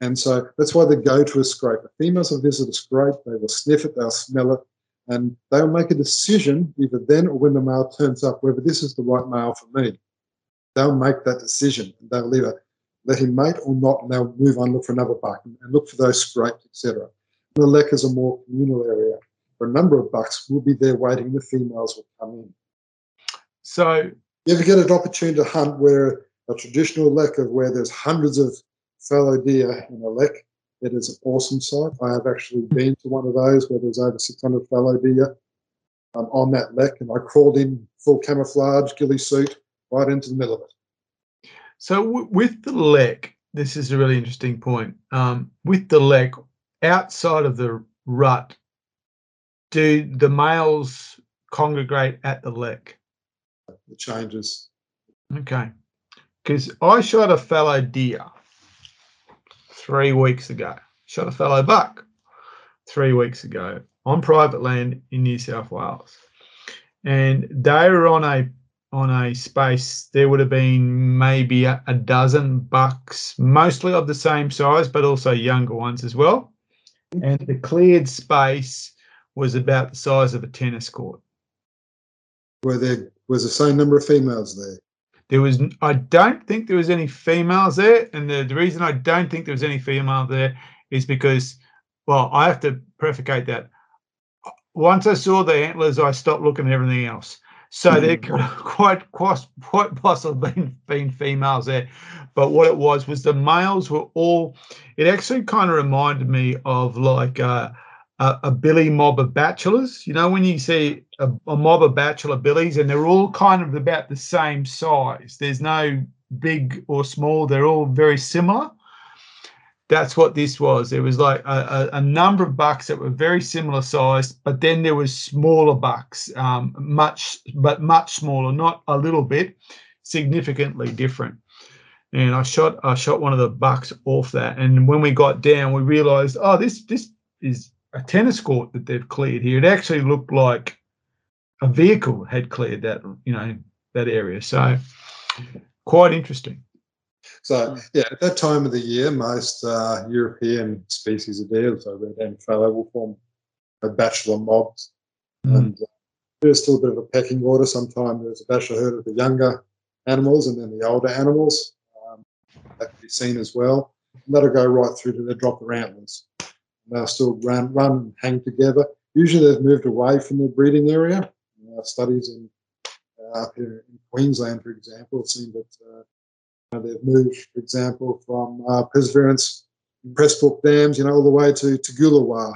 And so that's why they go to a scrape. The females will visit a scrape they will sniff it they'll smell it and they'll make a decision either then or when the male turns up whether this is the right male for me. They'll make that decision. They'll either let him mate or not, and they'll move on, look for another buck, and and look for those scrapes, etc. The lek is a more communal area. For a number of bucks will be there waiting, the females will come in. So You ever get an opportunity to hunt where a traditional lek of where there's hundreds of fallow deer in a lek, it is an awesome sight. I have actually been to one of those where there's over 600 fallow deer um, on that lek, and I crawled in full camouflage, ghillie suit, right into the middle of it. So w- with the lek, this is a really interesting point. Um, with the lek, outside of the rut, do the males congregate at the lek? It changes. Okay, because I shot a fallow deer three weeks ago. Shot a fallow buck three weeks ago on private land in New South Wales, and they were on a on a space. There would have been maybe a, a dozen bucks, mostly of the same size, but also younger ones as well. And the cleared space was about the size of a tennis court. Where there was the same number of females there. There was. I don't think there was any females there, and the, the reason I don't think there was any female there is because, well, I have to prefacate that. Once I saw the antlers, I stopped looking at everything else. So there could quite, quite, quite possibly been, been females there, but what it was was the males were all. It actually kind of reminded me of like uh, a, a billy mob of bachelors. You know, when you see a, a mob of bachelor billies, and they're all kind of about the same size. There's no big or small. They're all very similar. That's what this was. There was like a, a, number of bucks that were very similar sized, but then there was smaller bucks, um, much but much smaller, not a little bit, significantly different. And I shot I shot one of the bucks off that, and when we got down, we realised, oh, this this is a tennis court that they've cleared here. It actually looked like a vehicle had cleared that, you know, that area. So quite interesting. So yeah, at that time of the year, most uh, European species of deer, so red and fallow, will form a bachelor mobs, Mm. and uh, there's still a bit of a pecking order. Sometimes there's a bachelor herd of the younger animals, and then the older animals um, that can be seen as well. And that'll go right through to the drop their antlers. They'll still run, run and hang together. Usually, they've moved away from their breeding area. Uh, studies in uh, up here in Queensland, for example, have seen that. Uh, they've moved, for example, from uh, Perseverance in Cressbrook Dams, you know, all the way to Toogoolawah,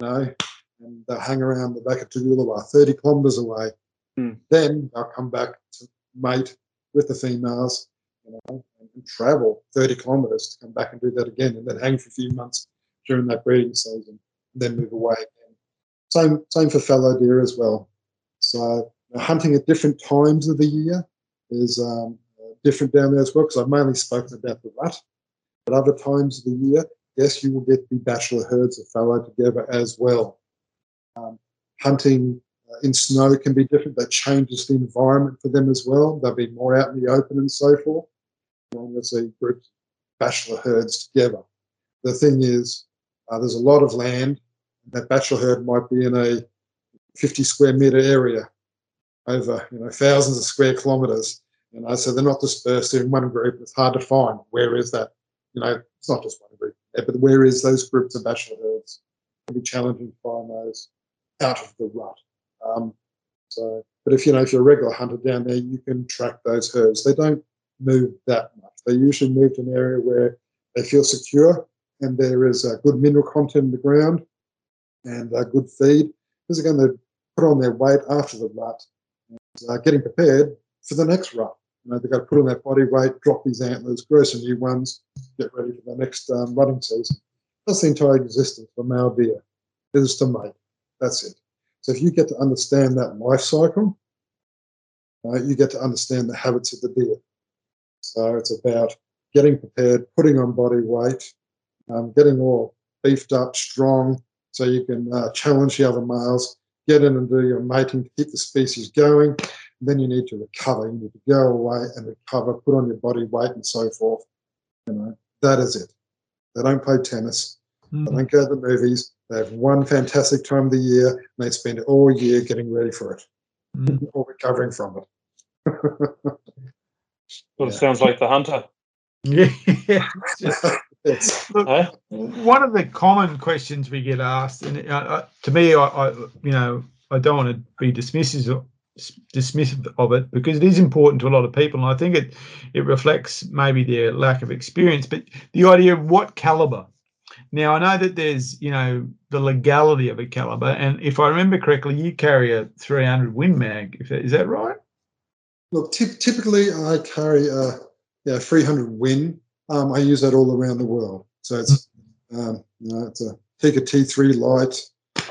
you know, and they'll hang around the back of Toogoolawah, 30 kilometres away. Hmm. Then they'll come back to mate with the females, you know, and, and travel 30 kilometres to come back and do that again, and then hang for a few months during that breeding season, then move away again. Same, same for fallow deer as well. So uh, hunting at different times of the year is um, uh, different down there as well, because I've mainly spoken about the rut. But other times of the year, yes, you will get the bachelor herds of fallow together as well. Um, hunting uh, in snow can be different. That changes the environment for them as well. They'll be more out in the open and so forth. And you'll see groups, bachelor herds together. The thing is, uh, there's a lot of land. That bachelor herd might be in a 50 square meter area over you know thousands of square kilometers. You know, so they're not dispersed in one group. It's hard to find where is that. You know, it's not just one group, but where is those groups of bachelor herds? It can be challenging to find those out of the rut. Um, so, but if you know if you're a regular hunter down there, you can track those herds. They don't move that much. They usually move to an area where they feel secure and there is a good mineral content in the ground and a good feed. Because going to put on their weight after the rut and uh, getting prepared for the next rut. You know, they've got to put on their body weight, drop these antlers, grow some new ones, get ready for the next um, rutting season. That's the entire existence of a male deer, is to mate. That's it. So if you get to understand that life cycle, uh, you get to understand the habits of the deer. So it's about getting prepared, putting on body weight, um, getting all beefed up, strong, so you can uh, challenge the other males, get in and do your mating to keep the species going. And then you need to recover. You need to go away and recover, put on your body weight and so forth. You know, that is it. They don't play tennis. Mm. They don't go to the movies. They have one fantastic time of the year and they spend all year getting ready for it mm. or recovering from it. well, yeah. it sounds like the hunter. Yeah. Look, huh? one of the common questions we get asked, and uh, uh, to me, I, I, you know, I don't want to be dismissive of, dismissive of it because it is important to a lot of people, and I think it it reflects maybe their lack of experience. But the idea of what caliber. Now I know that there's you know the legality of a caliber, and if I remember correctly, you carry a 300 Win Mag. Is that right? Look, t- typically I carry a yeah 300 Win um, I use that all around the world. So it's um, you know it's a Tikka T3 Lite.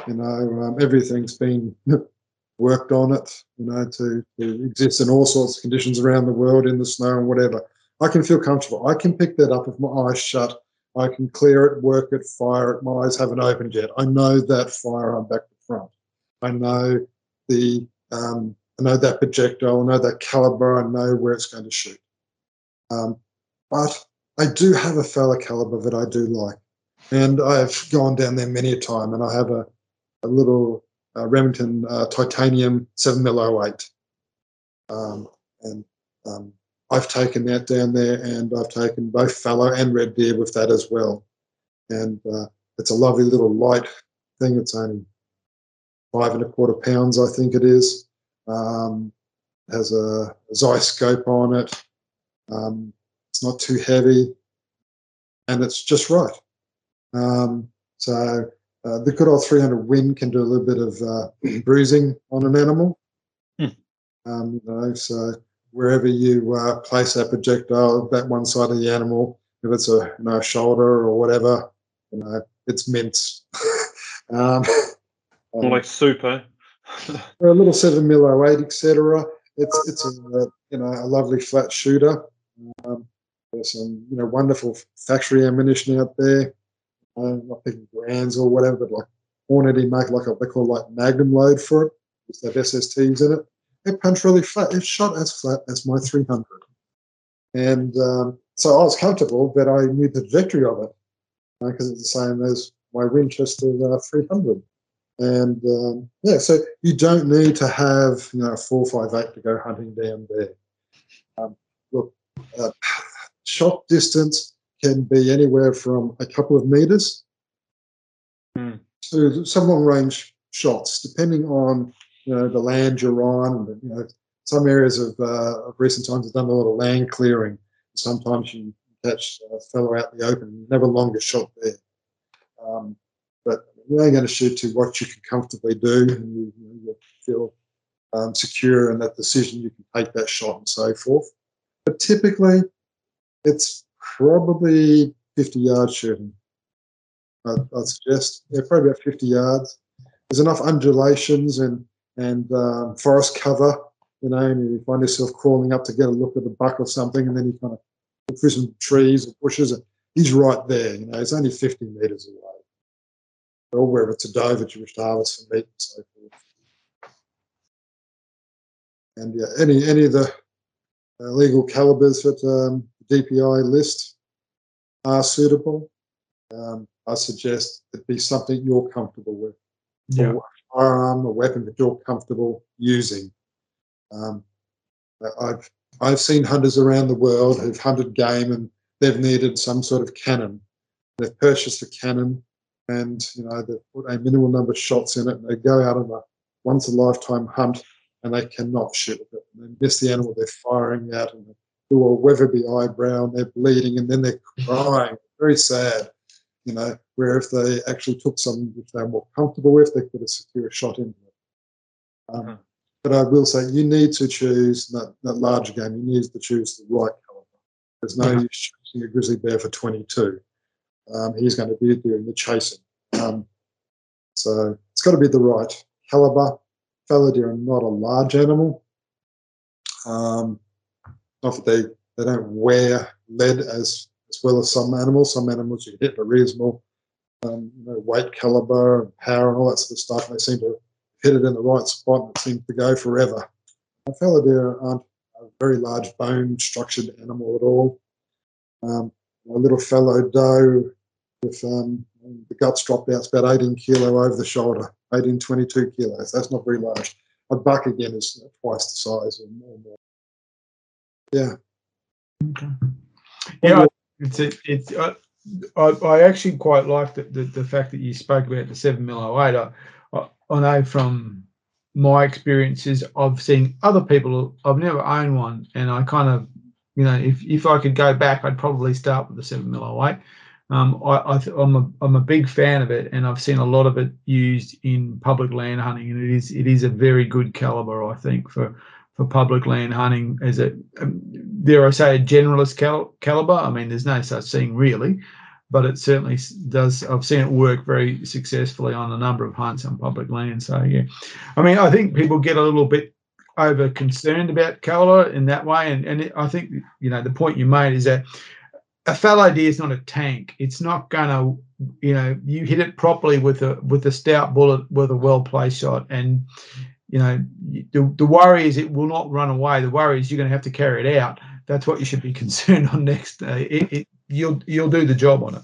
You know um, everything's been worked on it. You know to, to exist in all sorts of conditions around the world in the snow and whatever. I can feel comfortable. I can pick that up with my eyes shut. I can clear it, work it, fire it. My eyes haven't opened yet. I know that firearm back to front. I know the um, I know that projectile. I know that caliber. I know where it's going to shoot. Um, but I do have a fella caliber that I do like, and I've gone down there many a time, and I have a, a little uh, Remington uh, titanium 7mm08. Um, and um, I've taken that down there, and I've taken both fallow and red deer with that as well. And uh, it's a lovely little light thing. It's only five and a quarter pounds, I think it is. Um, has a, Zeiss scope on it. Um, it's not too heavy, and it's just right. Um, so uh, the good old 300 Win can do a little bit of uh, bruising on an animal. Hmm. Um, you know, so wherever you uh, place that projectile, that one side of the animal, if it's a you know, shoulder or whatever, you know, it's mince. um, More like super. a little seven mil 08, etc. It's it's a you know a lovely flat shooter. Um, there's some, you know, wonderful factory ammunition out there. I'm not thinking brands or whatever, but like Hornady make like a, they call like Magnum load for it. It's have SSTs in it. It punched really flat. It shot as flat as my 300. And um, so I was comfortable but I knew the trajectory of it because uh, it's the same as my Winchester uh, 300. And um, yeah, so you don't need to have you know a 458 to go hunting down there. Um, uh, shot distance can be anywhere from a couple of meters mm. to some long range shots, depending on you know the land you're on. You know, some areas of, uh, of recent times have done a lot of land clearing. Sometimes you catch a fallow out in the open, never longer shot there. Um, but you ain't going to shoot to what you can comfortably do, and you, you feel um, secure in that decision. You can take that shot and so forth. But typically, it's probably 50 yards shooting. I'd, I'd suggest, yeah, probably about 50 yards. There's enough undulations and and um, forest cover, you know, and you find yourself crawling up to get a look at a buck or something, and then you kind of look through some trees or bushes, and he's right there. You know, it's only 50 meters away. Or wherever it's a doe that you wish to harvest for meat and so forth. And yeah, any any of the legal calibers that um, DPI list are suitable. Um, I suggest it be something you're comfortable with. Yeah. A firearm, a weapon that you're comfortable using. Um, I've I've seen hunters around the world who've hunted game and they've needed some sort of cannon. They've purchased a cannon and you know they've put a minimal number of shots in it and they go out on a once a lifetime hunt and they cannot shoot with it. And they miss the animal they're firing at and they do a Weatherby eyebrow and they're bleeding and then they're crying. Very sad. You know, where if they actually took something which they're more comfortable with, they could have secured a shot into it. Um, Mhm. But I will say you need to choose that, that large game, you need to choose the right caliber. There's no Mhm. use choosing a grizzly bear for 22. Um, he's going to be doing the chasing. Um, so it's got to be the right caliber. Deer are not a large animal. Um, not that they, they don't wear lead as, as well as some animals. Some animals you can hit a reasonable um, you know, weight caliber and power and all that sort of stuff. And they seem to hit it in the right spot and it seems to go forever. A fallow deer aren't a very large bone structured animal at all. Um, a little fallow doe with um, the guts dropped out, it's about 18 kilo over the shoulder, 18, 22 kilos. That's not very large. A buck again is twice the size or more. more. Yeah. Okay. Yeah, it's a, it's. Uh, I, I actually quite like the, the, the fact that you spoke about the seven mil oh eight. I, I, I know from my experiences, of seeing other people. I've never owned one, and I kind of, you know, if if I could go back, I'd probably start with the seven mil oh eight. Um, I, I I'm a I'm a big fan of it, and I've seen a lot of it used in public land hunting, and it is it is a very good caliber, I think, for for public land hunting as a um, dare I say a generalist cal- caliber. I mean, there's no such thing really, but it certainly does. I've seen it work very successfully on a number of hunts on public land. So yeah, I mean, I think people get a little bit over concerned about caliber in that way, and and it, I think you know the point you made is that a fallow deer is not a tank. It's not going to, you know, you hit it properly with a with a stout bullet with a well placed shot, and you know, the, the worry is it will not run away. The worry is you're going to have to carry it out. That's what you should be concerned on next. Uh, it, it, you'll you'll do the job on it.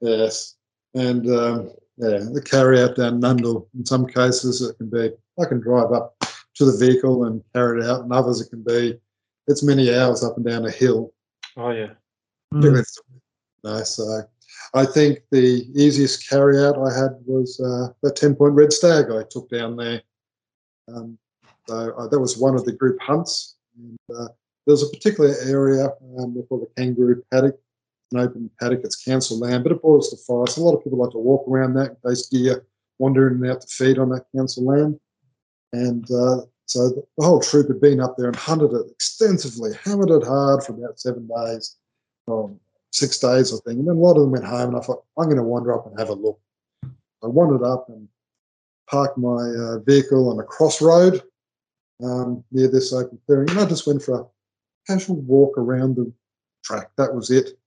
Yes. And um, yeah, the carry out down Nundle, in some cases, it can be, I can drive up to the vehicle and carry it out, and others it can be, it's many hours up and down a hill. Oh yeah. particularly if- No, so I think the easiest carry out I had was uh, the 10 point red stag I took down there. Um, so uh, that was one of the group hunts. And, uh, there's a particular area um, we call the kangaroo paddock, an open paddock, it's council land, but it borders the forest. A lot of people like to walk around that in case deer wander in and out to feed on that council land. And uh, so the, whole troop had been up there and hunted it extensively, hammered it hard for about seven days, um, six days, I think. And then a lot of them went home, and I thought, I'm going to wander up and have a look. I wandered up and parked my uh, vehicle on a crossroad um, near this open clearing, and I just went for a casual walk around the track. That was it.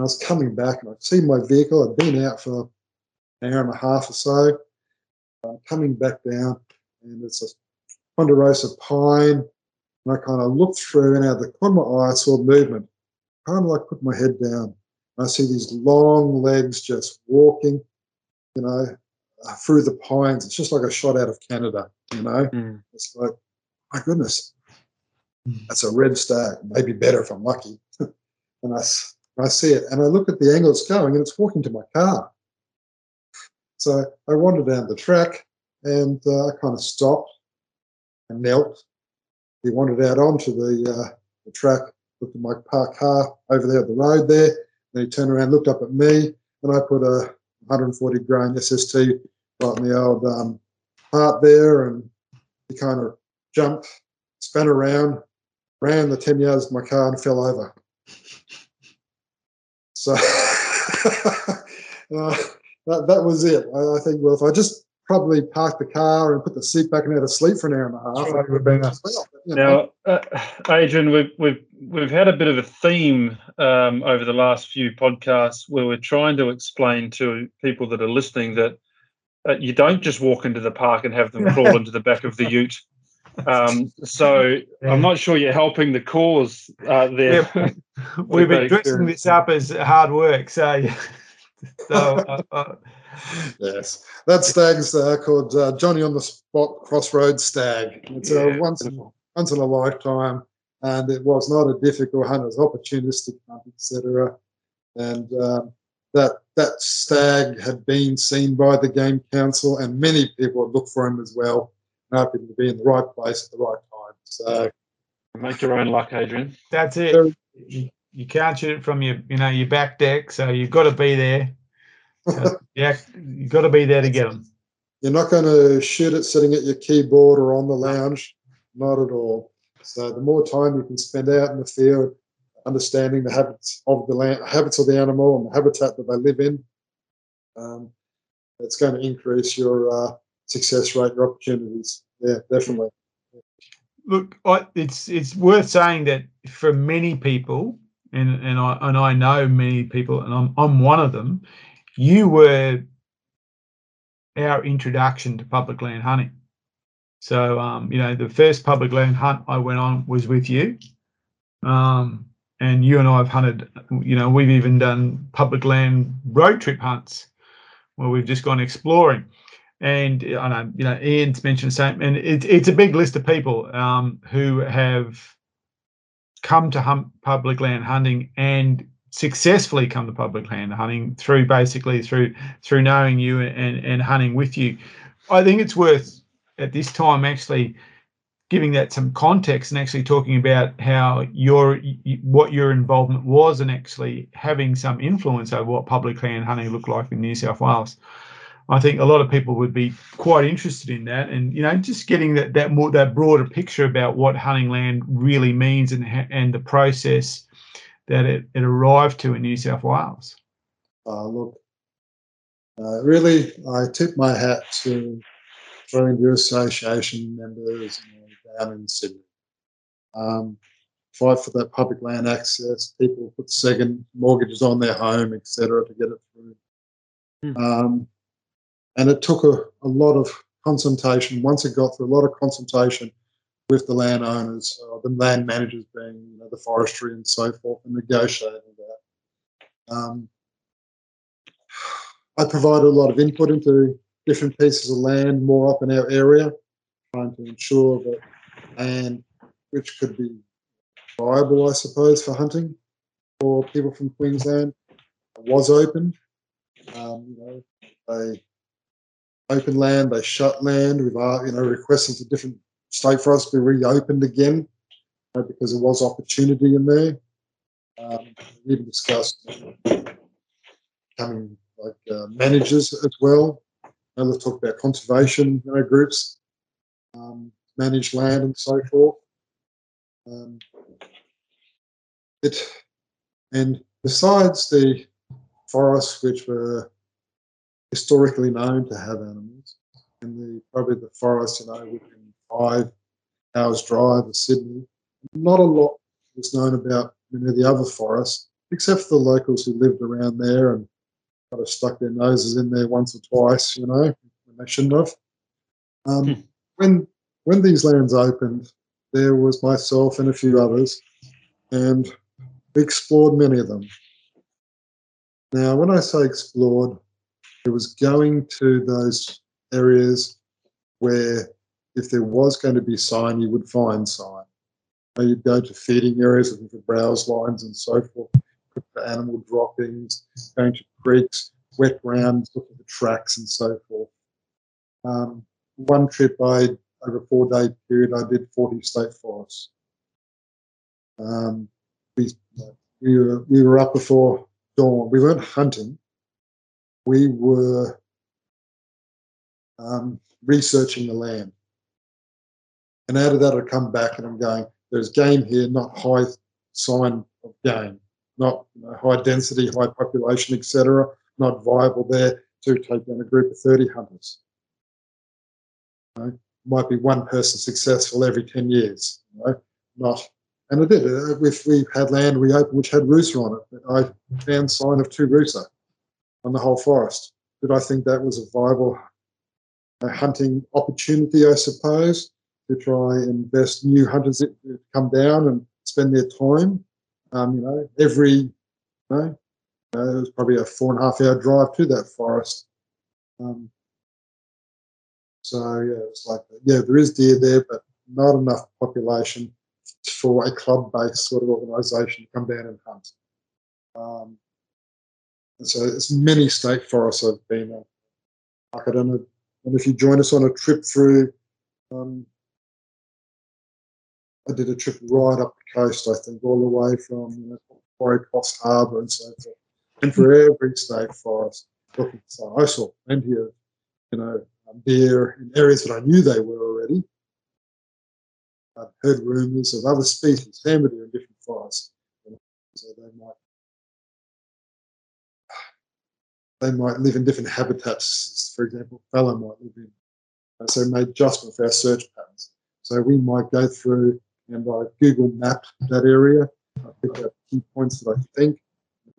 I was coming back, and I'd seen my vehicle. I'd been out for an hour and a half or so. I'm coming back down, and it's a ponderosa pine. And I kind of looked through, and out of the corner of my eye, I saw movement. Kind of like put my head down. And I see these long legs just walking, you know, uh, through the pines. It's just like a shot out of Canada, you know. Mm. It's like, my goodness, that's a red stag. Maybe better if I'm lucky. and I, I see it, and I look at the angle it's going, and it's walking to my car. So I wander down the track, and uh, I kind of stopped and knelt. He wandered out onto the, uh, the track, looked at my parked car over there at the road there. Then he turned around, looked up at me, and I put a 140 grain SST right in the old um, heart there, and he kind of jumped, spun around, ran the 10 yards to my car, and fell over. So uh, that, that was it. I, I think, well, if I just probably park the car and put the seat back and had a sleep for an hour and a half, That's right, it would have been a- well, you know, Now, uh, Adrian, we've we've we've had a bit of a theme um, over the last few podcasts where we're trying to explain to people that are listening that uh, you don't just walk into the park and have them crawl into the back of the ute. Um, so I'm not sure you're helping the cause uh, there. Yeah, we've been dressing this up as hard work. So, so uh, uh, yes, that stag's uh, called uh, Johnny on the Spot Crossroads Stag. It's a once in, once in a lifetime, and it was not a difficult hunt. It was opportunistic hunt, etc. And um, that that stag had been seen by the Game Council, and many people had looked for him as well. And happened to be in the right place at the right time. So Make your own luck, Adrian. that's it. Very- You, you can't shoot it from your, you know, your back deck. So you've got to be there. Yeah, you've got to be there to get them. You're not going to shoot it sitting at your keyboard or on the lounge, not at all. So the more time you can spend out in the field, understanding the habits of the land, habits of the animal and the habitat that they live in, um, it's going to increase your uh, success rate, your opportunities. Yeah, definitely. Look, I, it's it's worth saying that for many people, and and I and I know many people, and I'm I'm one of them. You were our introduction to public land hunting. So, um, you know, the first public land hunt I went on was with you, um, and you and I have hunted. You know, we've even done public land road trip hunts where we've just gone exploring and I know you know Ian's mentioned the same, and it's it's a big list of people um, who have come to hunt public land hunting and successfully come to public land hunting through basically through through knowing you and and hunting with you. I think it's worth at this time actually giving that some context and actually talking about how your what your involvement was and actually having some influence over what public land hunting looked like in New South Wales. I think a lot of people would be quite interested in that, and you know, just getting that that more that broader picture about what hunting land really means and and the process that it, it arrived to in New South Wales. Uh, look, uh, really, I tip my hat to Australian Deer Association members down in Sydney. Um, fight for that public land access. People put second mortgages on their home, etc., to get it through. Hmm. Um, and it took a, a lot of consultation. Once it got through, a lot of consultation with the landowners, uh, the land managers being you know, the forestry and so forth, and negotiating that. Um, I provided a lot of input into different pieces of land more up in our area, trying to ensure that land which could be viable, I suppose, for hunting for people from Queensland was open. Um, you know, they open land, they shut land. We've uh, you know requested to different state for us be reopened again because there was opportunity in there. Um, we even discussed becoming like uh, managers as well. And let's talk about conservation you know, groups, um, manage land and so forth. Um, it and besides the forests which were historically known to have animals, and the probably the forests you know within five hours drive of Sydney, not a lot was known about many of the other forests, except for the locals who lived around there and kind of stuck their noses in there once or twice, you know, when they shouldn't have. Um, Hmm. When when these lands opened, there was myself and a few others, and we explored many of them. Now, when I say explored, it was going to those areas where if there was going to be sign, you would find sign. You'd go to feeding areas looking for browse lines and so forth, look for animal droppings, going to creeks, wet grounds, looking for tracks and so forth. Um, one trip I over a four day period I did 40 state forests. Um, we, we, were, we were up before dawn. We weren't hunting. We were um, researching the land. And out of that, I come back and I'm going, there's game here, not high sign of game, not you know, high density, high population, etc. Not viable there to take down a group of 30 hunters. You know, might be one person successful every 10 years, you know, not. And I did. Uh, If we had land we opened which had rusa on it, but I found sign of two rusa on the whole forest. Did I think that was a viable a hunting opportunity, I suppose, to try and invest new hunters that come down and spend their time. Um, you know, every, you know, uh, it was probably a four and a half hour drive to that forest. Um, so yeah, it's like yeah, there is deer there, but not enough population for a club-based sort of organisation to come down and hunt. Um, and so it's many state forests I've been at. Like I don't know, and if you join us on a trip through, um, I did a trip right up the coast, I think, all the way from you know, Quarry Cross Harbour and so forth. And for every state forest, looking so I saw plenty of, you know, um, deer in areas that I knew they were already. I've heard rumours of other species, deer in different forests. So they might they might live in different habitats. For example, fallow might live in. So made adjustment for our search patterns. So we might go through and I Google map that area. I pick up key points that I think.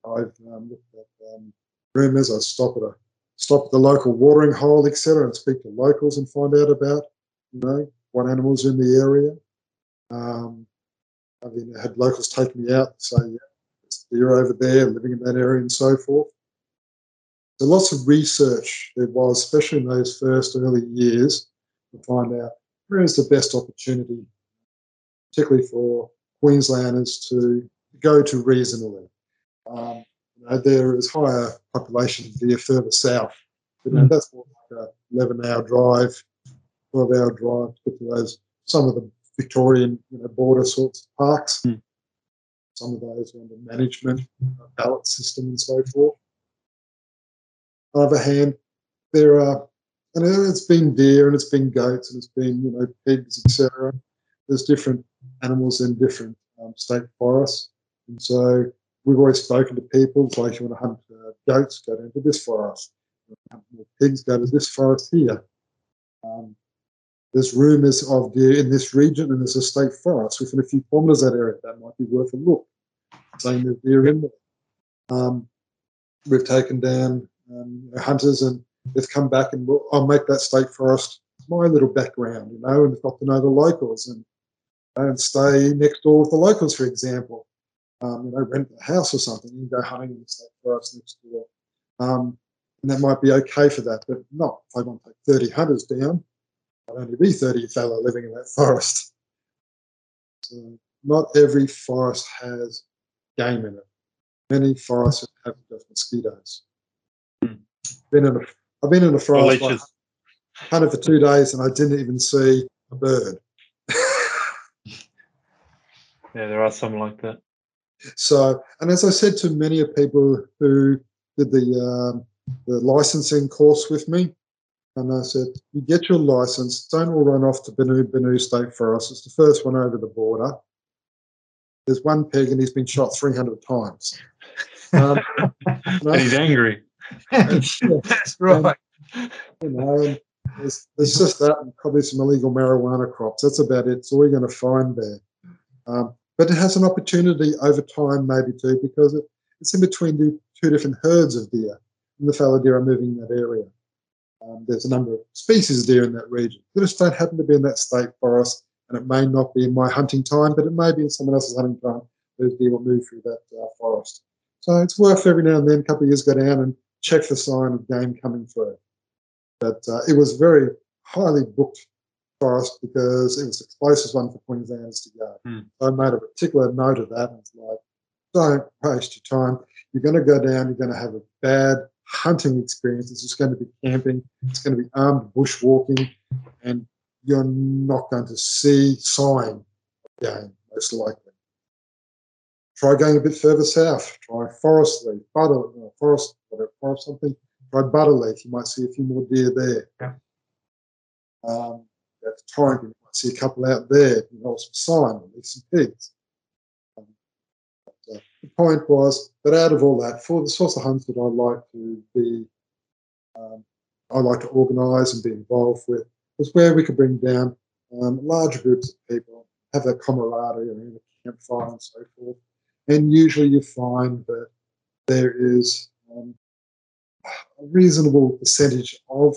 I've um, looked at um, rumours. I stop at a stop at the local watering hole, etc., and speak to locals and find out about you know what animals in the area. Um, I've had locals take me out and say, yeah, there's deer over there living in that area and so forth. So lots of research there was, especially in those first early years, to find out where is the best opportunity, particularly for Queenslanders to go to reasonably. Um, you know, there is higher population deer further south. You know, mm. That's more like a 11 hour drive, 12 hour drive to get to those, some of the Victorian you know, border sorts of parks. Mm. Some of those are under management, ballot system and so forth. On the other hand, there are, and it's been deer and it's been goats and it's been, you know, pigs, etc. There's different animals in different um, state forests. And so we've always spoken to people, it's like you want to hunt uh, goats, go down to this forest. pigs, go to this forest here. Um, there's rumours of deer in this region and there's a state forest within a few kilometres that area. That might be worth a look. Saying there's deer in there. Um, we've taken down um, hunters, and they've come back and we'll, I'll make that state forest my little background, you know, and got to know the locals and and stay next door with the locals, for example. Um, you know, rent a house or something and go hunting in the state forest next door. Um, and that might be okay for that, but not if I want to take 30 hunters down. I'd only be 30 fallow living in that forest. So not every forest has game in it. Many forests have just mosquitoes been in a, I've been in a forest like, hunted for two days and I didn't even see a bird. Yeah, there are some like that. So, and as I said to many of people who did the um, the licensing course with me, and I said, you get your license, don't all run off to Boonoo Boonoo State Forest. It's the first one over the border. There's one pig and he's been shot 300 times. Um, and he's angry. That's right. you know, there's, there's just that and probably some illegal marijuana crops. That's about it. It's all you're going to find there. Um, but it has an opportunity over time, maybe too, because it, it's in between the two different herds of deer, and the fallow deer are moving in that area. Um, there's a number of species deer in that region. They just don't happen to be in that state forest, and it may not be in my hunting time, but it may be in someone else's hunting time. Those deer will move through that uh, forest. So it's worth every now and then, a couple of years, go down and check for sign of game coming through. But uh, it was very highly booked for us because it was the closest one for Queenslanders to go. Mm. So I made a particular note of that. And it's like, don't waste your time. You're going to go down, you're going to have a bad hunting experience. It's just going to be camping, it's going to be armed bushwalking, and you're not going to see sign game, most likely. Try going a bit further south. Try Forest Leaf, Butter, uh, Forest, whatever, Forest something. Try Butterleaf. You might see a few more deer there. Yeah. Um, at the Torrington, you might see a couple out there. You know, some least some pigs. Um, but, uh, the point was that out of all that, for the sorts of hunts that I like to be, um, I like to organise and be involved with, was where we could bring down um, larger groups of people, have that camaraderie around a campfire and so forth and usually you find that there is um, a reasonable percentage of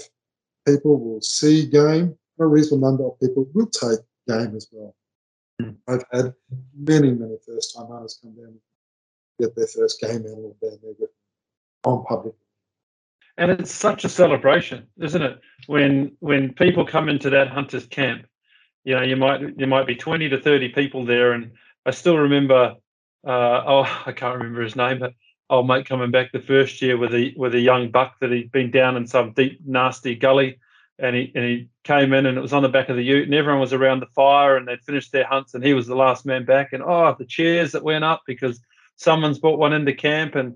people will see game. A reasonable number of people will take game as well. Hmm. I've had many, many first time hunters come down and get their first game animal down there on public. and it's such a celebration, isn't it? When when people come into that hunters camp, you know, you might there might be twenty to thirty people there, and I still remember. Uh, oh, I can't remember his name, but old mate coming back the first year with a with a young buck that he'd been down in some deep nasty gully, and he and he came in and it was on the back of the ute, and everyone was around the fire and they'd finished their hunts, and he was the last man back, and oh, the chairs that went up because someone's brought one into camp and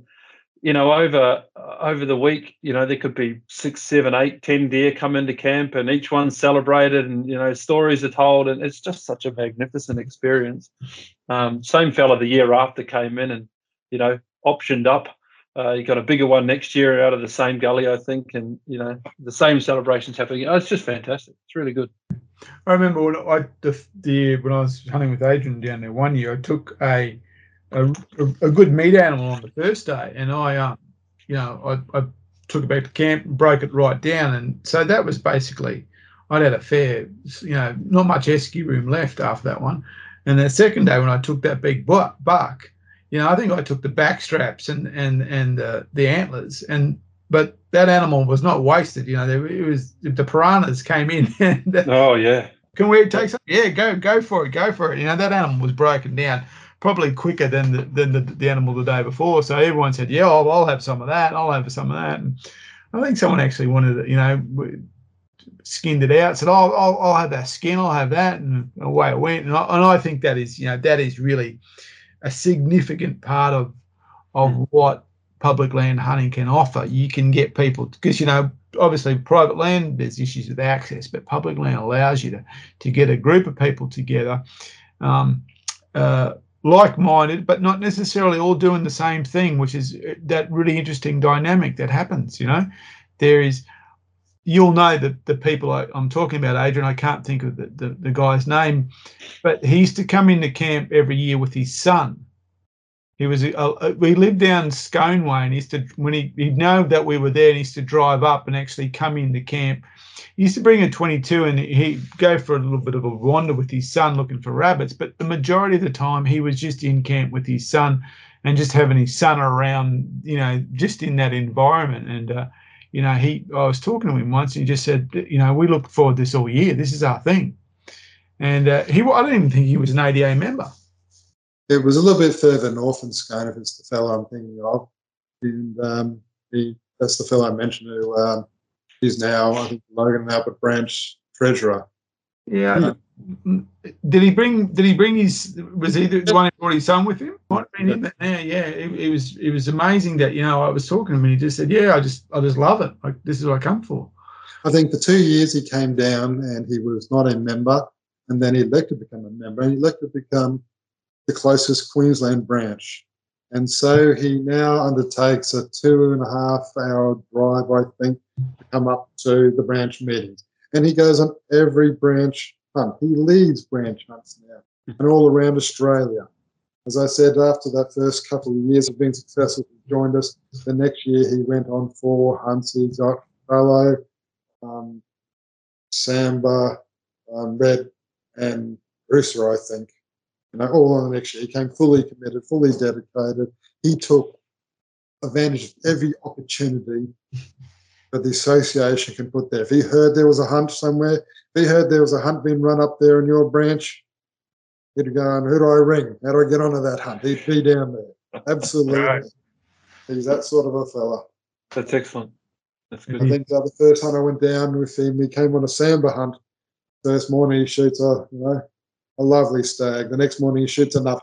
you know, over over the week, you know, there could be six, seven, eight, ten deer come into camp, and each one's celebrated, and you know, stories are told, and it's just such a magnificent experience. Um, same fella the year after came in, and you know, optioned up. Uh, you got a bigger one next year out of the same gully, I think, and you know, the same celebrations happening. Oh, it's just fantastic. It's really good. I remember when I the, the when I was hunting with Adrian down there one year, I took a a, a good meat animal on the first day, and I um you know I, I took it back to camp and broke it right down, and so that was basically I'd had a fair you know not much esky room left after that one, and the second day when I took that big buck, buck you know I think I took the back straps and and and uh, the antlers and but that animal was not wasted. You know, there, it was the piranhas came in. And, uh, Oh yeah, can we take some? Yeah, go go for it, go for it. You know, that animal was broken down probably quicker than the, than the, the animal the day before. So everyone said, yeah, I'll, I'll have some of that. I'll have some of that. And I think someone actually wanted it, you know, skinned it out, said, oh, I'll, I'll have that skin, I'll have that. And away it went. And I, and I think that is, you know, that is really a significant part of, of Mm. what public land hunting can offer. You can get people, because, you know, obviously private land, there's issues with access, but public land allows you to, to get a group of people together. Um, uh, like-minded, but not necessarily all doing the same thing, which is uh, that really interesting dynamic that happens. You know, there is. You'll know that the people I, I'm talking about, Adrian. I can't think of the, the, the guy's name, but he used to come into camp every year with his son. He was we lived down Scone Way, and he used to when he he'd know that we were there, and he used to drive up and actually come into camp. He used to bring a 22 and he'd go for a little bit of a wander with his son looking for rabbits, but the majority of the time he was just in camp with his son and just having his son around, you know, just in that environment. And uh, you know, he I was talking to him once, and he just said, you know, we look forward to this all year. This is our thing. And uh, he, I don't even think he was an ADA member. It was a little bit further north in Scone, if it's the fellow I'm thinking of. And um, he, that's the fellow I mentioned who um, is now, I think, Logan and Albert Branch treasurer. Yeah. Hmm. Did he bring? Did he bring his? Was he the one who brought his son with him? Might have been him. Yeah, yeah. It, it was. It was amazing that you know I was talking to him and he just said, "Yeah, I just, I just love it. Like this is what I come for." I think for two years he came down and he was not a member, and then he elected to become a member, and he elected to become the closest Queensland branch. And so he now undertakes a two and a half hour drive, I think, to come up to the branch meetings. And he goes on every branch hunt. He leads branch hunts now and all around Australia. As I said, after that first couple of years of being successful, he joined us. The next year he went on four hunts. He got fallow, um, Sambar, um, Red, and Rusa, I think. You know, all on the next year. He came fully committed, fully dedicated. He took advantage of every opportunity that the association can put there. If he heard there was a hunt somewhere, if he heard there was a hunt being run up there in your branch, he'd go, and who do I ring? How do I get onto that hunt? He'd be down there. Absolutely. Right. He's that sort of a fella. That's excellent. That's good. I think uh, the first hunt I went down with him, he came on a sambar hunt. First morning he shoots a, you know, a lovely stag. The next morning he shoots another.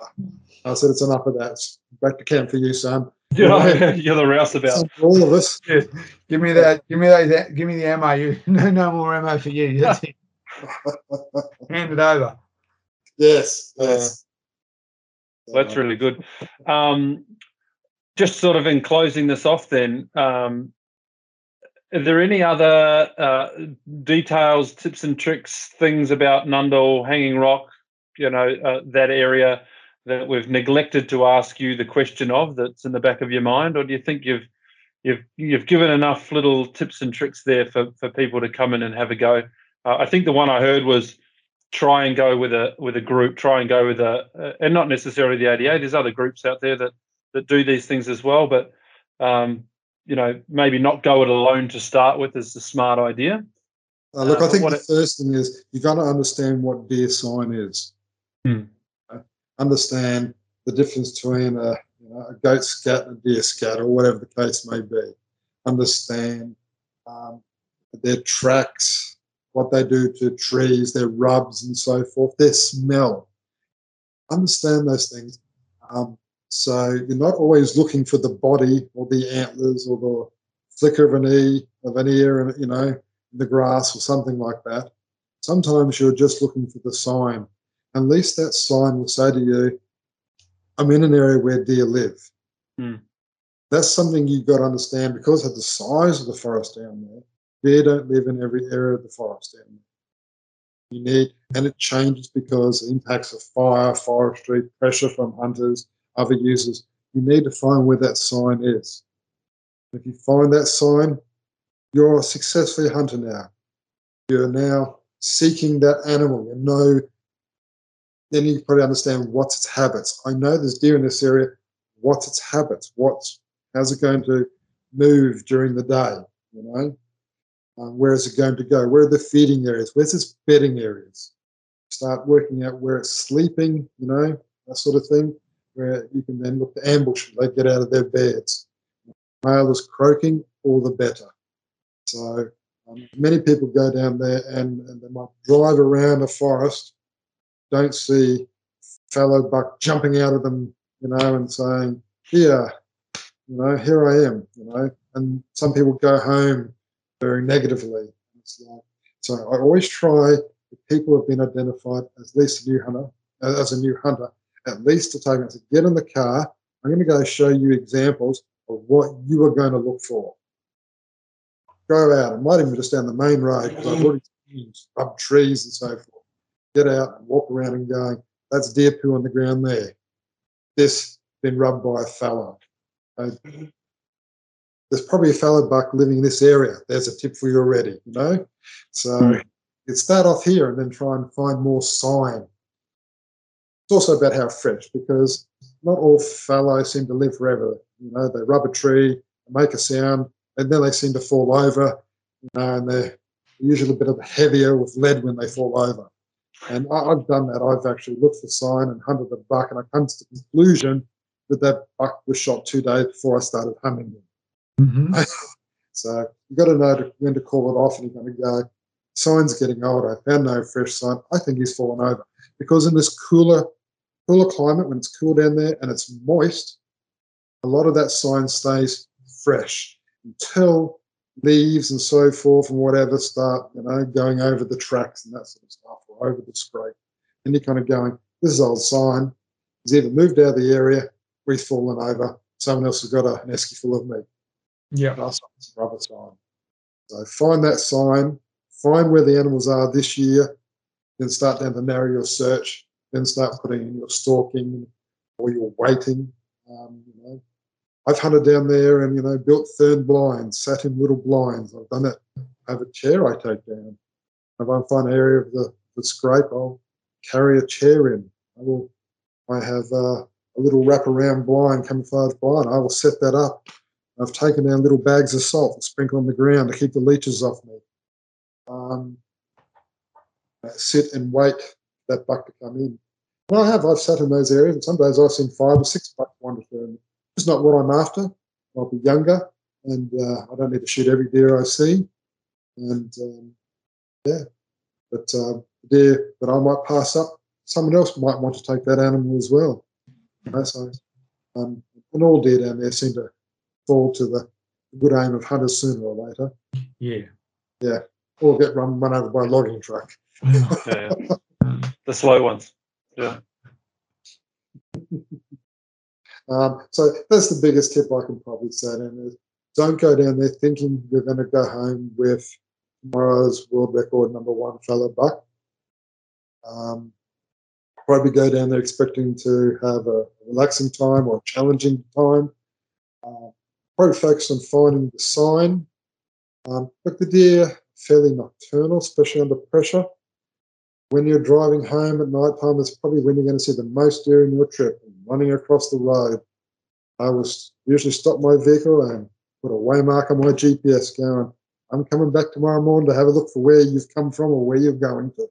I said, it's enough of that. Back to camp for you, son. Yeah, you're the rouseabout. For all of us. Give me that. Give me that. Give me the ammo. You no, no more ammo for you. That's it. Hand it over. yes, yes. That's really good. Um, just sort of in closing this off, then, um, are there any other uh, details, tips and tricks, things about Nundle, Hanging Rock, you know, uh, that area that we've neglected to ask you the question of that's in the back of your mind? Or do you think you've you've you've given enough little tips and tricks there for for people to come in and have a go. Uh, I think the one I heard was try and go with a with a group, try and go with a, uh, and not necessarily the ADA. There's other groups out there that that do these things as well, but um, you know maybe not go it alone to start with is the smart idea. Uh, look, I think the it- first thing is you've got to understand what deer sign is. Hmm. Understand the difference between a, you know, a goat scat and a deer scat, or whatever the case may be. Understand um, their tracks, what they do to trees, their rubs, and so forth, their smell. Understand those things. Um, so you're not always looking for the body or the antlers or the flicker of an e of an ear, you know in the grass or something like that. Sometimes you're just looking for the sign. At least that sign will say to you, I'm in an area where deer live. Hmm. That's something you've got to understand because of the size of the forest down there. Deer don't live in every area of the forest down there. You need, and it changes because impacts of fire, forestry, pressure from hunters, other users. You need to find where that sign is. If you find that sign, you're a successful hunter now. You're now seeking that animal. You know, then you probably understand what's its habits. I know there's deer in this area. What's its habits? What's how's it going to move during the day? You know, um, where is it going to go? Where are the feeding areas? Where's its bedding areas? Start working out where it's sleeping. You know, that sort of thing. Where you can then look to ambush them. They get out of their beds. Male is croaking, all the better. So um, many people go down there and, and they might drive around a forest, don't see fallow buck jumping out of them, you know, and saying, "Here, you know, here I am," you know. And some people go home very negatively. Like, so I always try. If people have been identified as at least a new hunter, as a new hunter, at least to take them to get in the car. I'm going to go show you examples of what you are going to look for go out. I might even just down the main road because I've already seen trees and so forth. Get out and walk around and going, that's deer poo on the ground there. This been rubbed by a fallow. Uh, there's probably a fallow buck living in this area. There's a tip for you already, you know? So Hmm. you start off here and then try and find more sign. It's also about how fresh because not all fallow seem to live forever. You know, they rub a tree, make a sound, and then they seem to fall over, you know, and they're usually a bit of heavier with lead when they fall over. And I, I've done that. I've actually looked for sign and hunted the buck, and I come to the conclusion that that buck was shot two days before I started hunting him. Mm-hmm. So you've got to know to, when to call it off, and you're going to go, sign's getting old. I found no fresh sign. I think he's fallen over because in this cooler, cooler climate, when it's cool down there and it's moist, a lot of that sign stays fresh until leaves and so forth and whatever start, you know, going over the tracks and that sort of stuff over the scrape. And you're kind of going, this is old sign. He's either moved out of the area he's fallen over. Someone else has got a, an esky full of meat. Yeah. One's a rubber sign. So find that sign, find where the animals are this year, then start down to narrow your search, then start putting in your stalking or your waiting. Um, you know, I've hunted down there and you know built third blinds, sat in little blinds. I've done it. I have a chair I take down. If I find an area of the, scrape, I'll carry a chair in. I will. I have uh, a little wraparound blind, camouflage blind. I will set that up. I've taken down little bags of salt and sprinkle on the ground to keep the leeches off me. Um, sit and wait that buck to come in. I have. I've sat in those areas, and some days I've seen five or six bucks wander through. It's not what I'm after. I'll be younger, and uh, I don't need to shoot every deer I see. And um, yeah, but the deer that I might pass up, someone else might want to take that animal as well. You know, so, um, and all deer down there seem to fall to the good aim of hunters sooner or later, Yeah. Yeah. Or get run, run over by a logging truck. Yeah, the slow ones. Yeah. Um, so that's the biggest tip I can probably say. And don't go down there thinking you're going to go home with tomorrow's world record number one fallow buck. Um, probably go down there expecting to have a relaxing time or a challenging time. Uh, probably focused on finding the sign. Um, but the deer fairly nocturnal, especially under pressure. When you're driving home at night time, it's probably when you're going to see the most deer in your trip, running across the road. I will usually stop my vehicle and put a waymark on my GPS going, I'm coming back tomorrow morning to have a look for where you've come from or where you're going to.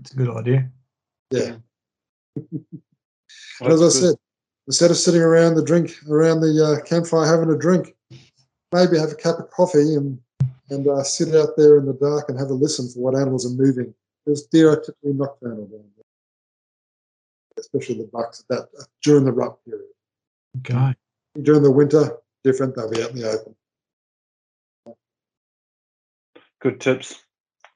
It's a good idea. Yeah. as I said, instead of sitting around the drink around the uh, campfire having a drink, maybe have a cup of coffee and and uh, sit out there in the dark and have a listen for what animals are moving. Because deer are typically nocturnal down there, especially the bucks that during the rut period. Okay. During the winter, different. They'll be out in the open. Good tips.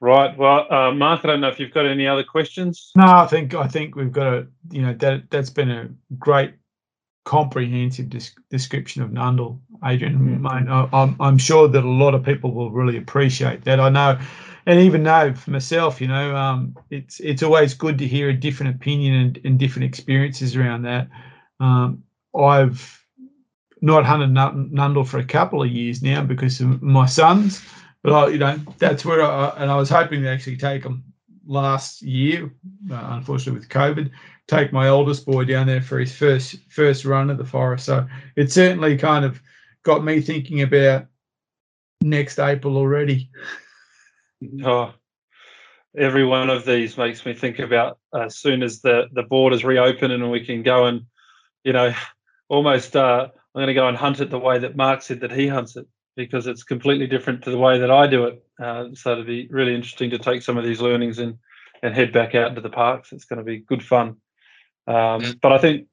Right. Well, uh, Mark, I don't know if you've got any other questions. No, I think I think we've got a you know that that's been a great comprehensive description of Nundle, Adrian. I, I'm I'm sure that a lot of people will really appreciate that. I know, and even though for myself, you know, um, it's it's always good to hear a different opinion and, and different experiences around that. Um, I've not hunted Nundle for a couple of years now because of my sons but I, you know, that's where I and I was hoping to actually take them last year, uh, unfortunately with COVID, take my oldest boy down there for his first first run of the forest. So it certainly kind of got me thinking about next April already. Oh, every one of these makes me think about as soon as the the borders reopen and we can go and, you know, almost uh, I'm going to go and hunt it the way that Mark said that he hunts it because it's completely different to the way that I do it. Uh, so it'll be really interesting to take some of these learnings and and head back out into the parks. It's going to be good fun. Um, but I think,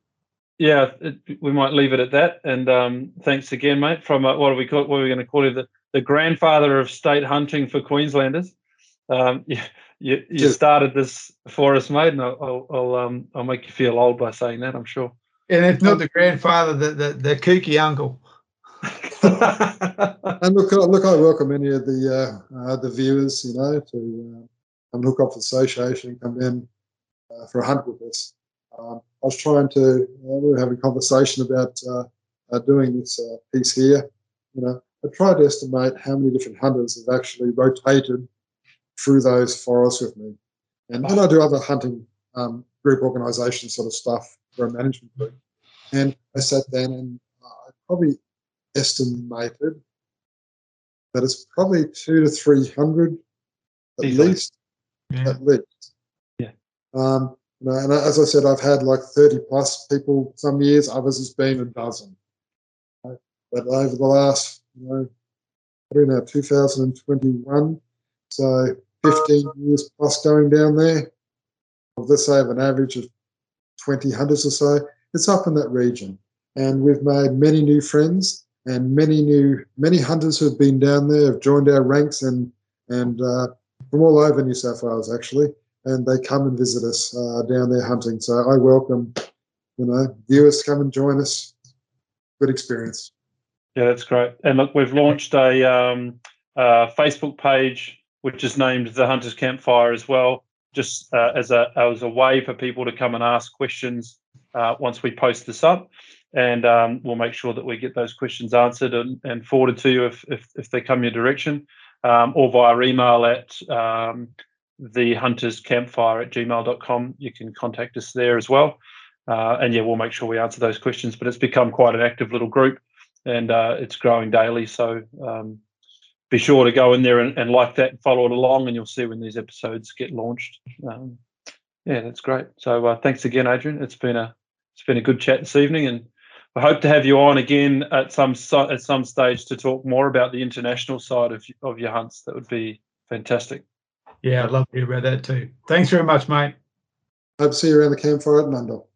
yeah, it, we might leave it at that. And um, thanks again, mate. From uh, what are we call what are we going to call you the the grandfather of state hunting for Queenslanders. Um, you, you, you started this for us, mate, and I'll I'll, um, I'll make you feel old by saying that. I'm sure. And if not the grandfather, the the, the kooky uncle. and look, look, I welcome any of the uh, uh, the viewers, you know, to uh, come look up the association, and come in uh, for a hunt with us. Um, I was trying to, we were having a conversation about uh, uh, doing this piece here. You know, I tried to estimate how many different hunters have actually rotated through those forests with me, and then I do other hunting um, group organisation sort of stuff for a management group. And I sat down and I probably estimated that it's probably two to three hundred at Easily. least. Yeah. At least. Yeah. Um, you know, and as I said, I've had like thirty plus people some years. Others has been a dozen. Right? But over the last, you know, I don't know, 2021, so 15 years plus going down there. Let's say of an average of 20 hunters or so. It's up in that region, and we've made many new friends and many new many hunters who have been down there have joined our ranks and and uh, from all over New South Wales actually, and they come and visit us uh, down there hunting. So I welcome you know viewers come and join us. Good experience. Yeah, that's great. And look, we've launched a um, Facebook page which is named the Hunters Campfire as well, just uh, as a as a way for people to come and ask questions uh, once we post this up and um, we'll make sure that we get those questions answered and, and forwarded to you if, if, if they come your direction um, or via email at um, the hunters campfire at gmail.com you can contact us there as well. Uh, and yeah we'll make sure we answer those questions but it's become quite an active little group and uh, it's growing daily. So um, be sure to go in there and, and, like that and follow it along and you'll see when these episodes get launched. Um, yeah that's great. So uh, thanks again adrian. It's been a it's been a good chat this evening and I hope to have you on again at some at some stage to talk more about the international side of of your hunts. That would be fantastic. Yeah, I'd love to hear about that too. Thanks very much, mate. Hope to see you around the campfire at Nundle.